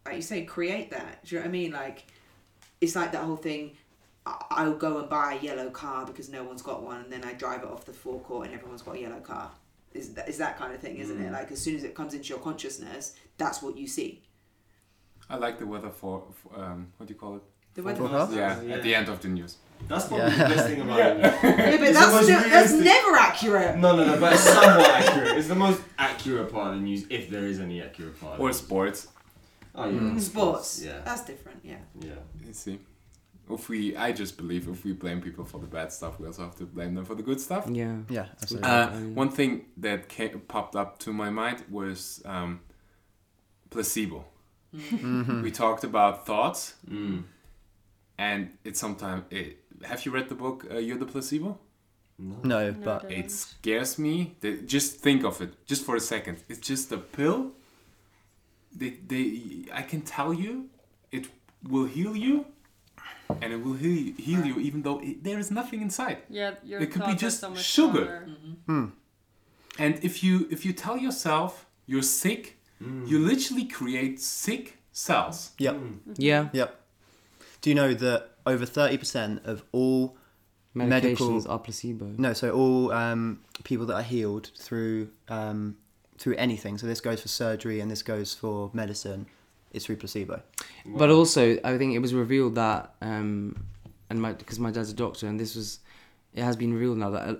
like you say, create that. Do you know what I mean? Like it's like that whole thing. I- I'll go and buy a yellow car because no one's got one, and then I drive it off the forecourt and everyone's got a yellow car. Is that, is that kind of thing, isn't it? Like as soon as it comes into your consciousness, that's what you see. I like the weather for, for um, what do you call it? The weather Forecast? Yeah, Yeah. at the end of the news. That's probably Yeah. the best thing about it. <laughs> Yeah, but It's the that's, most still, that's realistic- never accurate. No, no, no, but it's somewhat accurate. It's the most accurate part of the news, if there is any accurate part. Or sports. oh, yeah. Sports. Yeah. That's different, yeah. Yeah. You see. If we, I just believe if we blame people for the bad stuff, we also have to blame them for the good stuff. Yeah. Yeah, absolutely. Uh, Mm. one thing that came, popped up to my mind was um, placebo. Mm-hmm. We talked about thoughts, Mm. and it's sometimes. It, have you read the book uh, "You're the Placebo"? No. no, No, but I It scares me. That, just think of it, just for a second. It's just a pill. They, they, I can tell you, it will heal you, and it will heal, heal you, even though it, there is nothing inside. Yeah, your It could be just so much sugar. stronger. Mm-hmm. Hmm. And if you if you tell yourself you're sick, mm. you literally create sick cells. yep, mm. mm-hmm. Yeah. yep. Do you know that over thirty percent of all Medications Medical- are placebo. no, so all um, people that are healed through um, through anything. So this goes for surgery and this goes for medicine. It's through placebo. But also, I think it was revealed that, um, and my because my dad's a doctor, and this was, it has been revealed now that uh,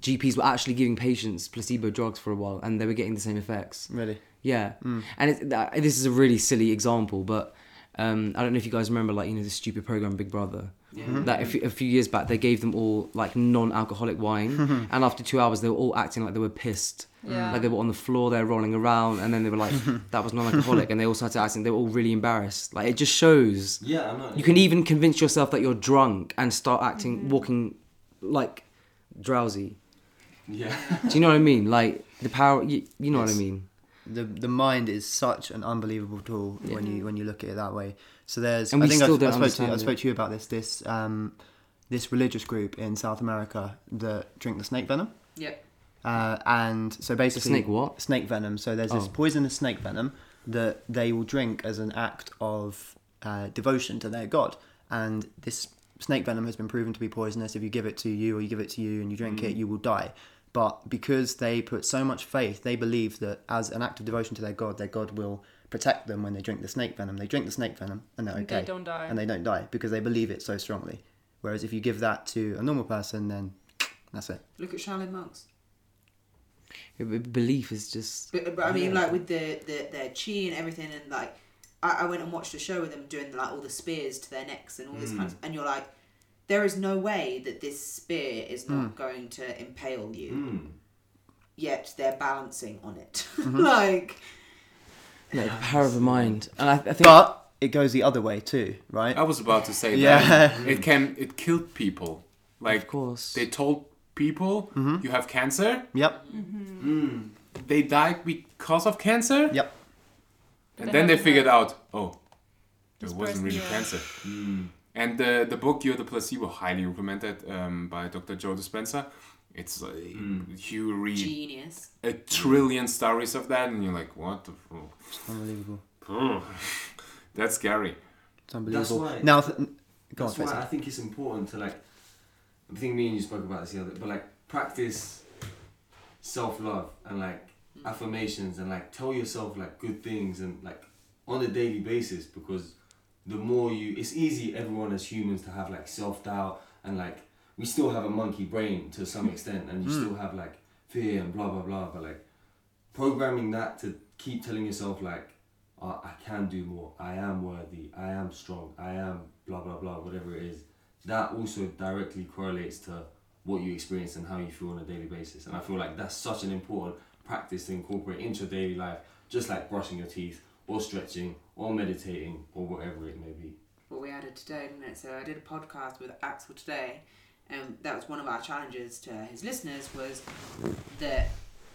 GPs were actually giving patients placebo drugs for a while, and they were getting the same effects. Really. Yeah, and it, this is a really silly example, but um, I don't know if you guys remember, like you know, the stupid program Big Brother. Mm-hmm. That a few, a few years back, they gave them all like non-alcoholic wine, <laughs> and after two hours, they were all acting like they were pissed. Yeah. Mm. Like they were on the floor, they're rolling around, and then they were like, <laughs> "That was non-alcoholic," and they all started acting. They were all really embarrassed. Like it just shows Yeah, I know. you can even convince yourself that you're drunk and start acting, mm-hmm. walking like drowsy. Yeah. Do you know what I mean? Like the power. You, you know what I mean? The the mind is such an unbelievable tool when you when you look at it that way. So there's And I we think still I've, don't I spoke to I spoke to you about this this um, this religious group in South America that drink the snake venom. Yep. Uh, and so basically, snake what? Snake venom. So there's this Oh. poisonous snake venom that they will drink as an act of uh, devotion to their god. And this snake venom has been proven to be poisonous. If you give it to you or you give it to you and you drink it, you will die. But because they put so much faith, they believe that as an act of devotion to their god, their god will protect them when they drink the snake venom. They drink the snake venom and they're okay. they don't die. And they don't die because they believe it so strongly. Whereas if you give that to a normal person, then that's it. Look at Shaolin monks. B- b- Belief is just. But, but I mean, like with the, the their chi and everything, and like I, I went and watched a show with them doing like all the spears to their necks and all this kind mm. of, and you're like, there is no way that this spear is not hmm. going to impale you. Mm. Yet they're balancing on it, <laughs> mm-hmm. like Yeah, the power of the mind, and I, I think. But it goes the other way too, right? I was about to say Yeah. that it <laughs> can it killed people. Like Of course. they told people mm-hmm. you have cancer. Yep. Mm-hmm. Mm. They died because of cancer. Yep. And They then they figured out, oh, it wasn't really cancer. yeah. Cancer. And the the book "You're the Placebo" highly recommended um, by Dr. Joe Dispenza. It's uh, you read genius. a trillion stories of that, and you're like, what the fuck? Unbelievable. Oh, that's scary. It's unbelievable. why- now, th- go on, why I think it's important to like. I think me and you spoke about this the other, but like practice self love and like affirmations and like tell yourself like good things and like on a daily basis because the more you, it's easy everyone as humans to have like self doubt and like we still have a monkey brain to some extent and you hmm. still have like fear and blah blah blah, but like programming that to keep telling yourself like oh, I can do more, I am worthy, I am strong, I am blah blah blah, whatever it is, that also directly correlates to what you experience and how you feel on a daily basis. And I feel like that's such an important practice to incorporate into your daily life, just like brushing your teeth or stretching or meditating or whatever it may be. what we added today, didn't it? So I did a podcast with Axel today, and that was one of our challenges to his listeners was that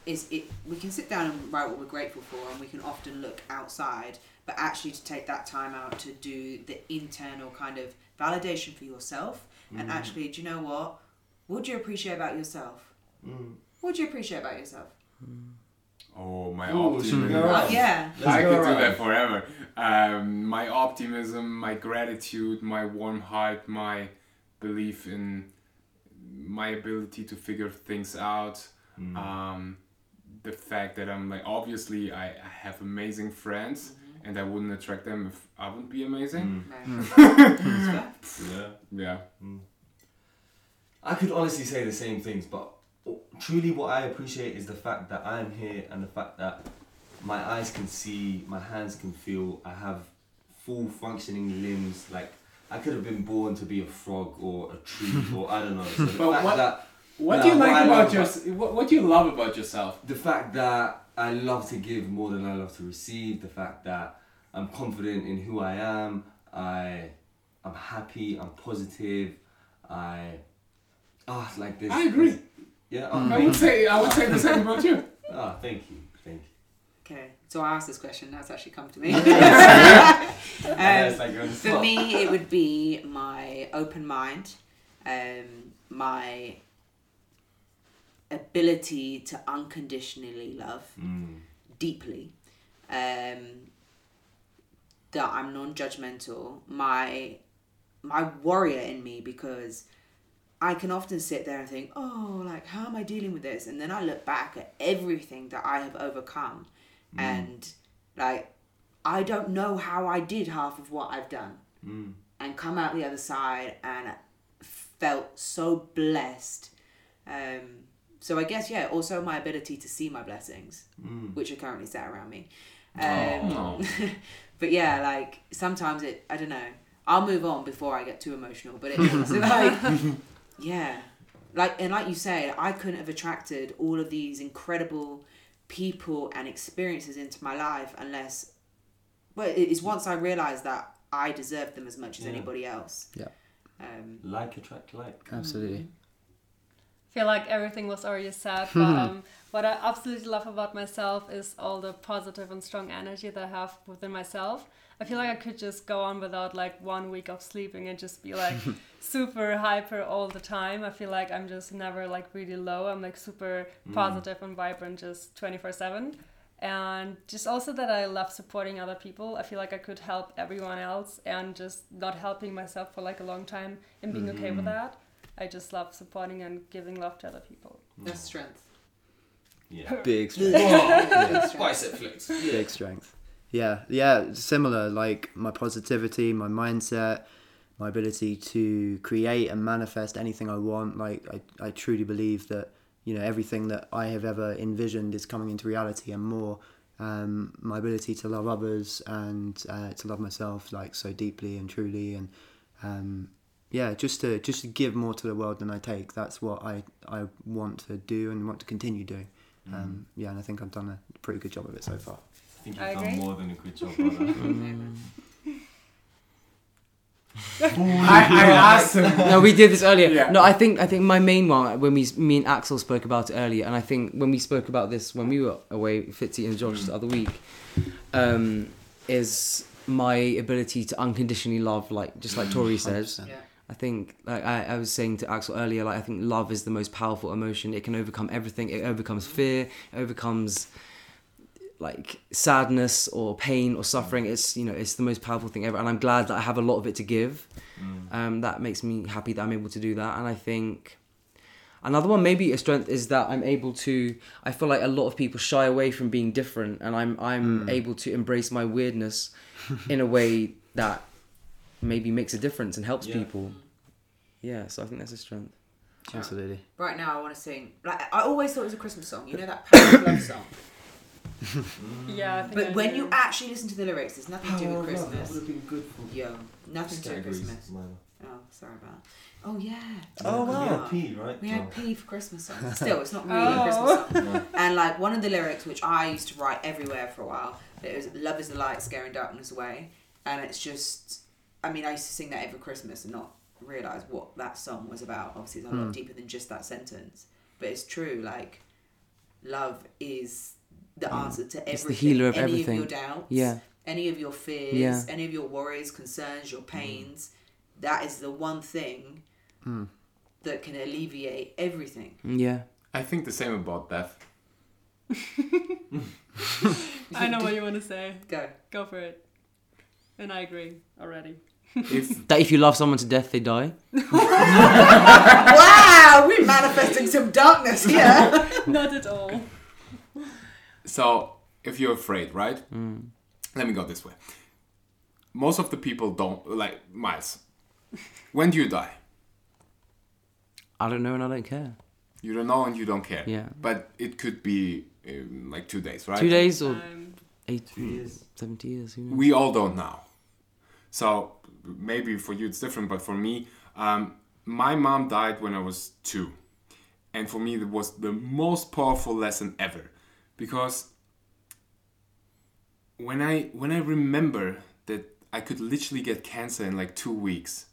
is it we can sit down and write what we're grateful for, and we can often look outside, but actually to take that time out to do the internal kind of validation for yourself, and mm. actually, do you know what? What do you appreciate about yourself? Mm. What do you appreciate about yourself? Mm. Oh, my Ooh, optimism. should we go around? Oh yeah, Let's I go could do that forever. Um, my optimism, my gratitude, my warm heart, my belief in my ability to figure things out. Mm. Um, the fact that I'm like, obviously, I, I have amazing friends mm-hmm. and I wouldn't attract them if I wouldn't be amazing. Mm. Mm. <laughs> Yeah. Yeah. I could honestly say the same things, but truly what I appreciate is the fact that I am here and the fact that my eyes can see, my hands can feel, I have full functioning limbs. Like I could have been born to be a frog or a tree <laughs> or I don't know. So But what- that What do you like I about love your? What, what do you love about yourself? the fact that I love to give more than I love to receive, the fact that I'm confident in who I am, I I'm happy, I'm positive, I ah like this. I agree. Yeah. Oh, I would say I would say the same about you. Ah, thank you, thank you. Okay, so I asked this question. That's actually come to me. <laughs> Um, it's like you're on the for me, it would be my open mind, um, my ability to unconditionally love Mm. deeply, um, that I'm non-judgmental, my my warrior in me because I can often sit there and think, oh, like how am I dealing with this? And then I look back at everything that I have overcome, and like I don't know how I did half of what I've done, Mm. and come out the other side and felt so blessed. Um, so I guess yeah, also my ability to see my blessings, Mm. which are currently sat around me. Um, Oh. <laughs> but yeah, like sometimes it, I don't know. I'll move on before I get too emotional. But it's <laughs> like, <laughs> yeah, like and like you say, I couldn't have attracted all of these incredible people and experiences into my life unless, well, it- it's once I realized that I deserved them as much as Yeah. anybody else. Yeah. Um, Like attract like. Absolutely. feel like everything was already said, <laughs> but um, what I absolutely love about myself is all the positive and strong energy that I have within myself. I feel like I could just go on without like one week of sleeping and just be <laughs> like super hyper all the time. I feel like I'm just never like really low. I'm like super mm. positive and vibrant just 24 7. And just also that I love supporting other people. I feel like I could help everyone else and just not helping myself for like a long time and being okay with mm-hmm. that. I just love supporting and giving love to other people. Mm. that's <laughs> strength. Yeah. Big strength. That's strength. Bicep flex. Big strength. Yeah, yeah, similar. Like my positivity, my mindset, my ability to create and manifest anything I want. Like I, I truly believe that you know everything that I have ever envisioned is coming into reality and more. Um, my ability to love others and uh, to love myself like so deeply and truly and um, yeah, just to just to give more to the world than I take. That's what I I want to do and want to continue doing. Um, yeah, and I think I've done a pretty good job of it so far. I think I you've done agree. more than a good job, <laughs> brother. <laughs> <laughs> I, I asked him. no, we did this earlier. Yeah. No, I think I think my main one when we me and Axel spoke about it earlier, and I think when we spoke about this when we were away, Phitzee and Josh the other week, um, is my ability to unconditionally love, like just like Tori says. Yeah. I think, like I, I was saying to Axel earlier, like I think love is the most powerful emotion. It can overcome everything. It overcomes fear. It overcomes like sadness or pain or suffering. It's you know it's the most powerful thing ever, and I'm glad that I have a lot of it to give. Um, that makes me happy that I'm able to do that, and I think another one maybe a strength is that I'm able to. I feel like a lot of people shy away from being different, and I'm I'm able to embrace my weirdness in a way <laughs> that maybe makes a difference and helps Yeah. people. Yeah, so I think that's a strength. Absolutely. Right now, I want to sing. Like I always thought it was a Christmas song. You know that <coughs> Power of Love song. Yeah, I think I But when do. you actually listen to the lyrics, there's nothing to do oh, with That Christmas. would have been good for Yo, nothing to do with. Christmas. Mine. Oh, sorry about. That. Oh yeah. Oh, wow. We had P, right? We had Oh. P for Christmas songs. Still, it's not really Oh. a Christmas song. <laughs> And like one of the lyrics, which I used to write everywhere for a while, it was "Love is the light, scaring darkness away," and it's just, I mean, I used to sing that every Christmas and not realize what that song was about. Obviously, it's a lot hmm. deeper than just that sentence, but it's true. Like, love is the mm. answer to everything. It's the healer of any everything. of your doubts, Yeah. any of your fears, Yeah. any of your worries, concerns, your mm. pains. That is the one thing mm. that can alleviate everything. Yeah. I think the same about death. <laughs> I know what you want to say. Go. Go for it. And I agree already. If <laughs> That if you love someone to death, they die. <laughs> wow, we're manifesting some darkness here. Not at all. So, if you're afraid, right? let me go this way. Most of the people don't like Miles. When do you die? I don't know and I don't care. You don't know and you don't care. Yeah. But it could be um, like two days, right? Two days or Um, eight, Two years. 70 years. Who knows? we all don't know. So maybe for you it's different, but for me, um, my mom died when I was two, and for me it was the most powerful lesson ever, because when I when I remember that I could literally get cancer in like two weeks.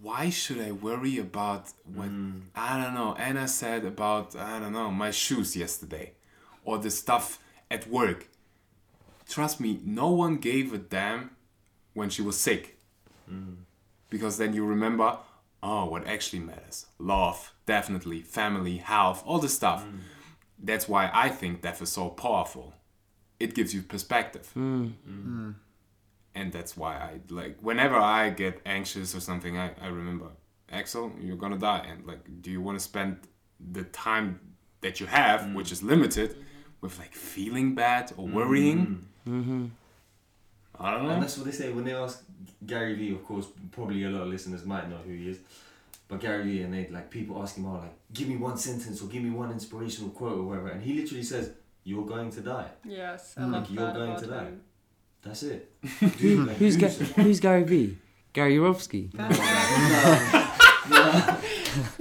Why should I worry about what mm. I don't know? Anna said about I don't know my shoes yesterday, or the stuff at work trust me, no one gave a damn when she was sick. Mm. Because then you remember, oh, what actually matters love, definitely, family, health, all this stuff. Mm. That's why I think death is so powerful. It gives you perspective. Hmm. Hmm. Hmm. And that's why I like, whenever I get anxious or something, I, I remember, Axel, you're gonna die. And like, do you wanna spend the time that you have, which is limited, with like feeling bad or worrying? Mm-hmm. I don't know. And that's what they say when they ask Gary Vee. Of course, probably a lot of listeners might know who he is, but Gary Vee and they like people ask him, all like give me one sentence or give me one inspirational quote or whatever," and he literally says, "You're going to die. yes, I Mm. love You're that going about to die. him. That's it." <laughs> Dude, like, who's, do Ga- who's Gary Vee? Gary Yorovsky. <laughs>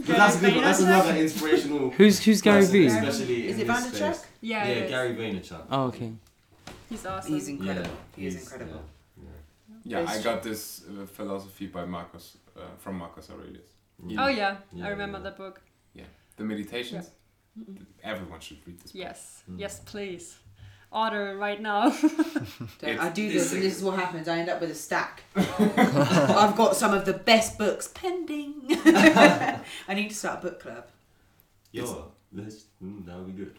But that's, good, that's another inspirational. Who's who's Gary person, Vee? Especially Is in it this Vaynerchuk? space. Yeah, Yeah, it is. Gary Vaynerchuk. Oh, okay. He's awesome. He's incredible. Yeah, he is incredible. Yeah, I got this uh, philosophy by Marcus uh, from Marcus Aurelius. Oh yeah, Yeah, I remember yeah. that book. Yeah, the meditations. Everyone should read this. Book. Yes, yes, please. Order right now. <laughs> I do this, and this is what happens. I end up with a stack. <laughs> I've got some of the best books pending. <laughs> I need to start a book club. Yo, let's, mm, that would be good.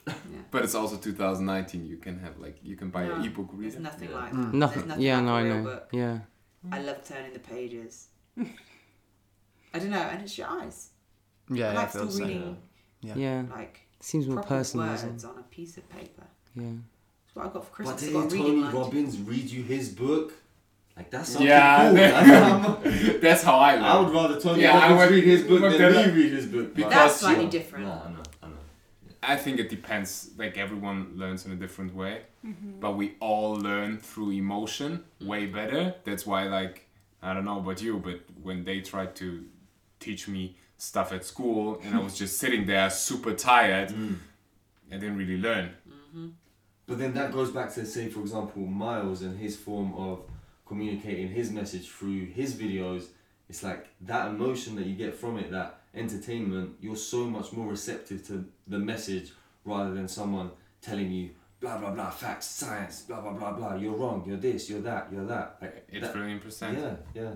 But it's also 2019. You can have like you can buy No, an ebook There's reader. nothing Yeah. like Mm. Nothing. There's nothing Yeah, like no, a I real know. book. Yeah. I love turning the pages. I don't know, and it's your eyes. Yeah, I yeah, like feel still the reading Yeah. Yeah. like Seems more personal. words doesn't on a piece of paper. Yeah. That's what I got for But Christmas. I did got reading Tony light. Robbins read you his book? Like that's something Yeah, cool. that- <laughs> That's- <laughs> That's how I I would rather Tony Yeah, I Robbins would- read his book than me that. read his book. Because- That's you- slightly different. No, I know, I know. I think it depends. Like everyone learns in a different way, mm-hmm. but we all learn through emotion way better. That's why, like, I don't know about you, but when they try to teach me stuff at school, and I was just sitting there super tired, mm. I didn't really learn. Mm-hmm. But then that goes back to say, for example, Miles and his form of communicating his message through his videos. It's like that emotion that you get from it, that entertainment. You're so much more receptive to the message rather than someone telling you blah blah blah facts, science, blah blah blah blah. You're wrong. You're this. You're that. You're that. Like It's that- brilliant percent. yeah, yeah.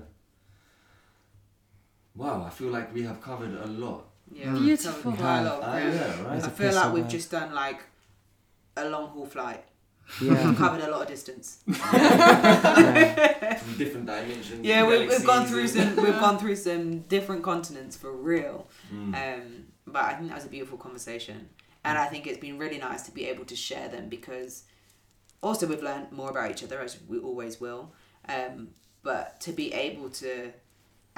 Wow, I feel like we have covered a lot. Yeah, Beautiful. covered quite a lot of Ah, yeah, right. I a feel like we've work. just done like a long haul flight. Yeah. We've covered a lot of distance. <laughs> yeah. From different dimensions. Yeah, we, we've gone through some. We've gone through some different continents for real. Mm. Um, but I think that was a beautiful conversation, and I think it's been really nice to be able to share them because also we've learned more about each other as we always will. Um, but to be able to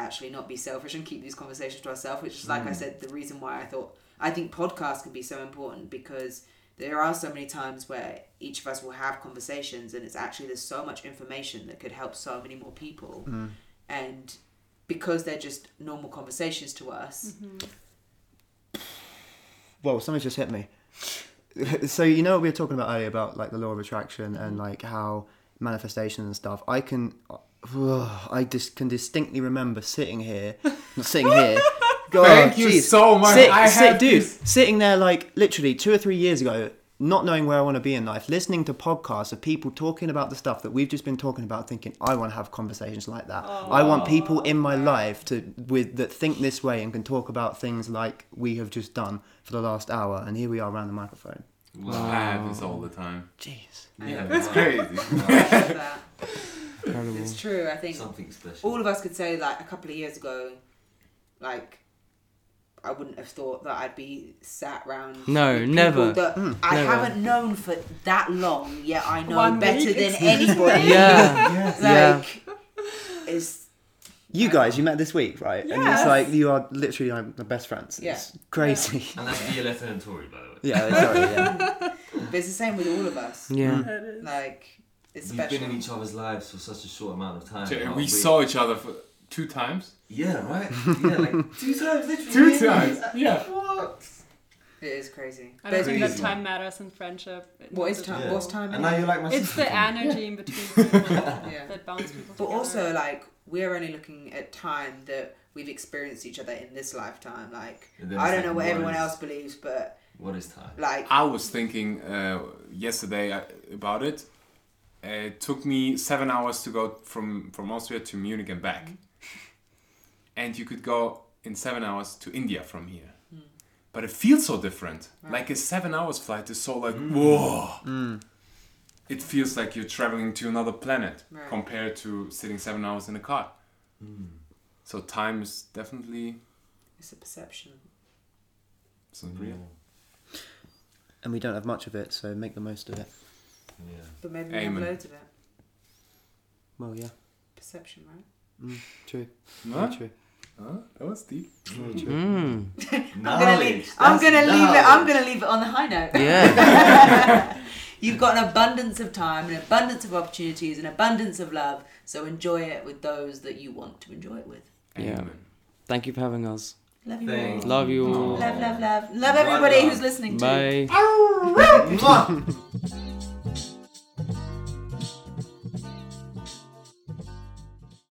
actually not be selfish and keep these conversations to ourselves, which is like I mm. said, the reason why I thought I think podcasts can be so important because there are so many times where each of us will have conversations and it's actually there's so much information that could help so many more people mm. and because they're just normal conversations to us mm-hmm. Well, something just hit me. <laughs> so you know what we were talking about earlier about like the law of attraction and mm-hmm. like how manifestation and stuff. I can, I just can distinctly remember sitting here, not sitting here. <laughs> God, Thank you jeez. so much. Sit, I sit, had dude, this- sitting there like literally two or three years ago, not knowing where I want to be in life, listening to podcasts of people talking about the stuff that we've just been talking about, thinking I want to have conversations like that. I want people in my life to with that think this way and can talk about things like we have just done for the last hour, and here we are around the microphone. I have this all the oh. time. Jeez. Yeah, um, It's wow. <laughs> crazy. <laughs> that. Incredible. it's true i think Something special. all of us could say like a couple of years ago like I wouldn't have thought that I'd be sat round. No, never. That mm, I never. haven't known for that long, yet I know One better week, than <laughs> anybody. Yeah. Yeah. Like, it's You guys, you met this week, right? And it's like you are literally like my best friends. Yeah. It's crazy. And that's Wioletta and Tori, by the way. Yeah, sorry, yeah. <laughs> but it's the same with all of us. Yeah. Mm. Like it's We've special. been in each other's lives for such a short amount of time. So we we- saw each other for two times. Yeah, right? <laughs> Yeah, like two times, literally. Two times. <laughs> Yeah. What? It is crazy. I don't think that time matters in friendship. what is time? Yeah. What's time? And now you're like my It's the to me. energy in between people Yeah. that bounds people But together. also, like, we're only looking at time that we've experienced each other in this lifetime. Like, I don't like, know what what everyone else believes, but What is time? like, I was thinking uh, yesterday uh, about it. Uh, it took me seven hours to go from, from Austria to Munich and back. And you could go in seven hours to India from here. But it feels so different. Like a seven hours flight is so like, whoa. It feels like you're traveling to another planet Right. compared to sitting seven hours in a car. So time is definitely it's a perception. it's not real. And we don't have much of it, so make the most of it. Yeah. But maybe we Amen. have loads of it. Well, yeah, Perception, right? true. Huh? Very true. Huh? That was deep. Very true. Mm. <laughs> I'm gonna leave. I'm That's gonna leave it. I'm knowledge. gonna leave it on the high note. Yeah. <laughs> You've got an abundance of time, an abundance of opportunities, an abundance of love. So enjoy it with those that you want to enjoy it with. Yeah. Amen. Thank you for having us. Love you Thanks. all. Love you all. Love, love, love. Love everybody love. who's listening to. Bye. Mwah! <laughs>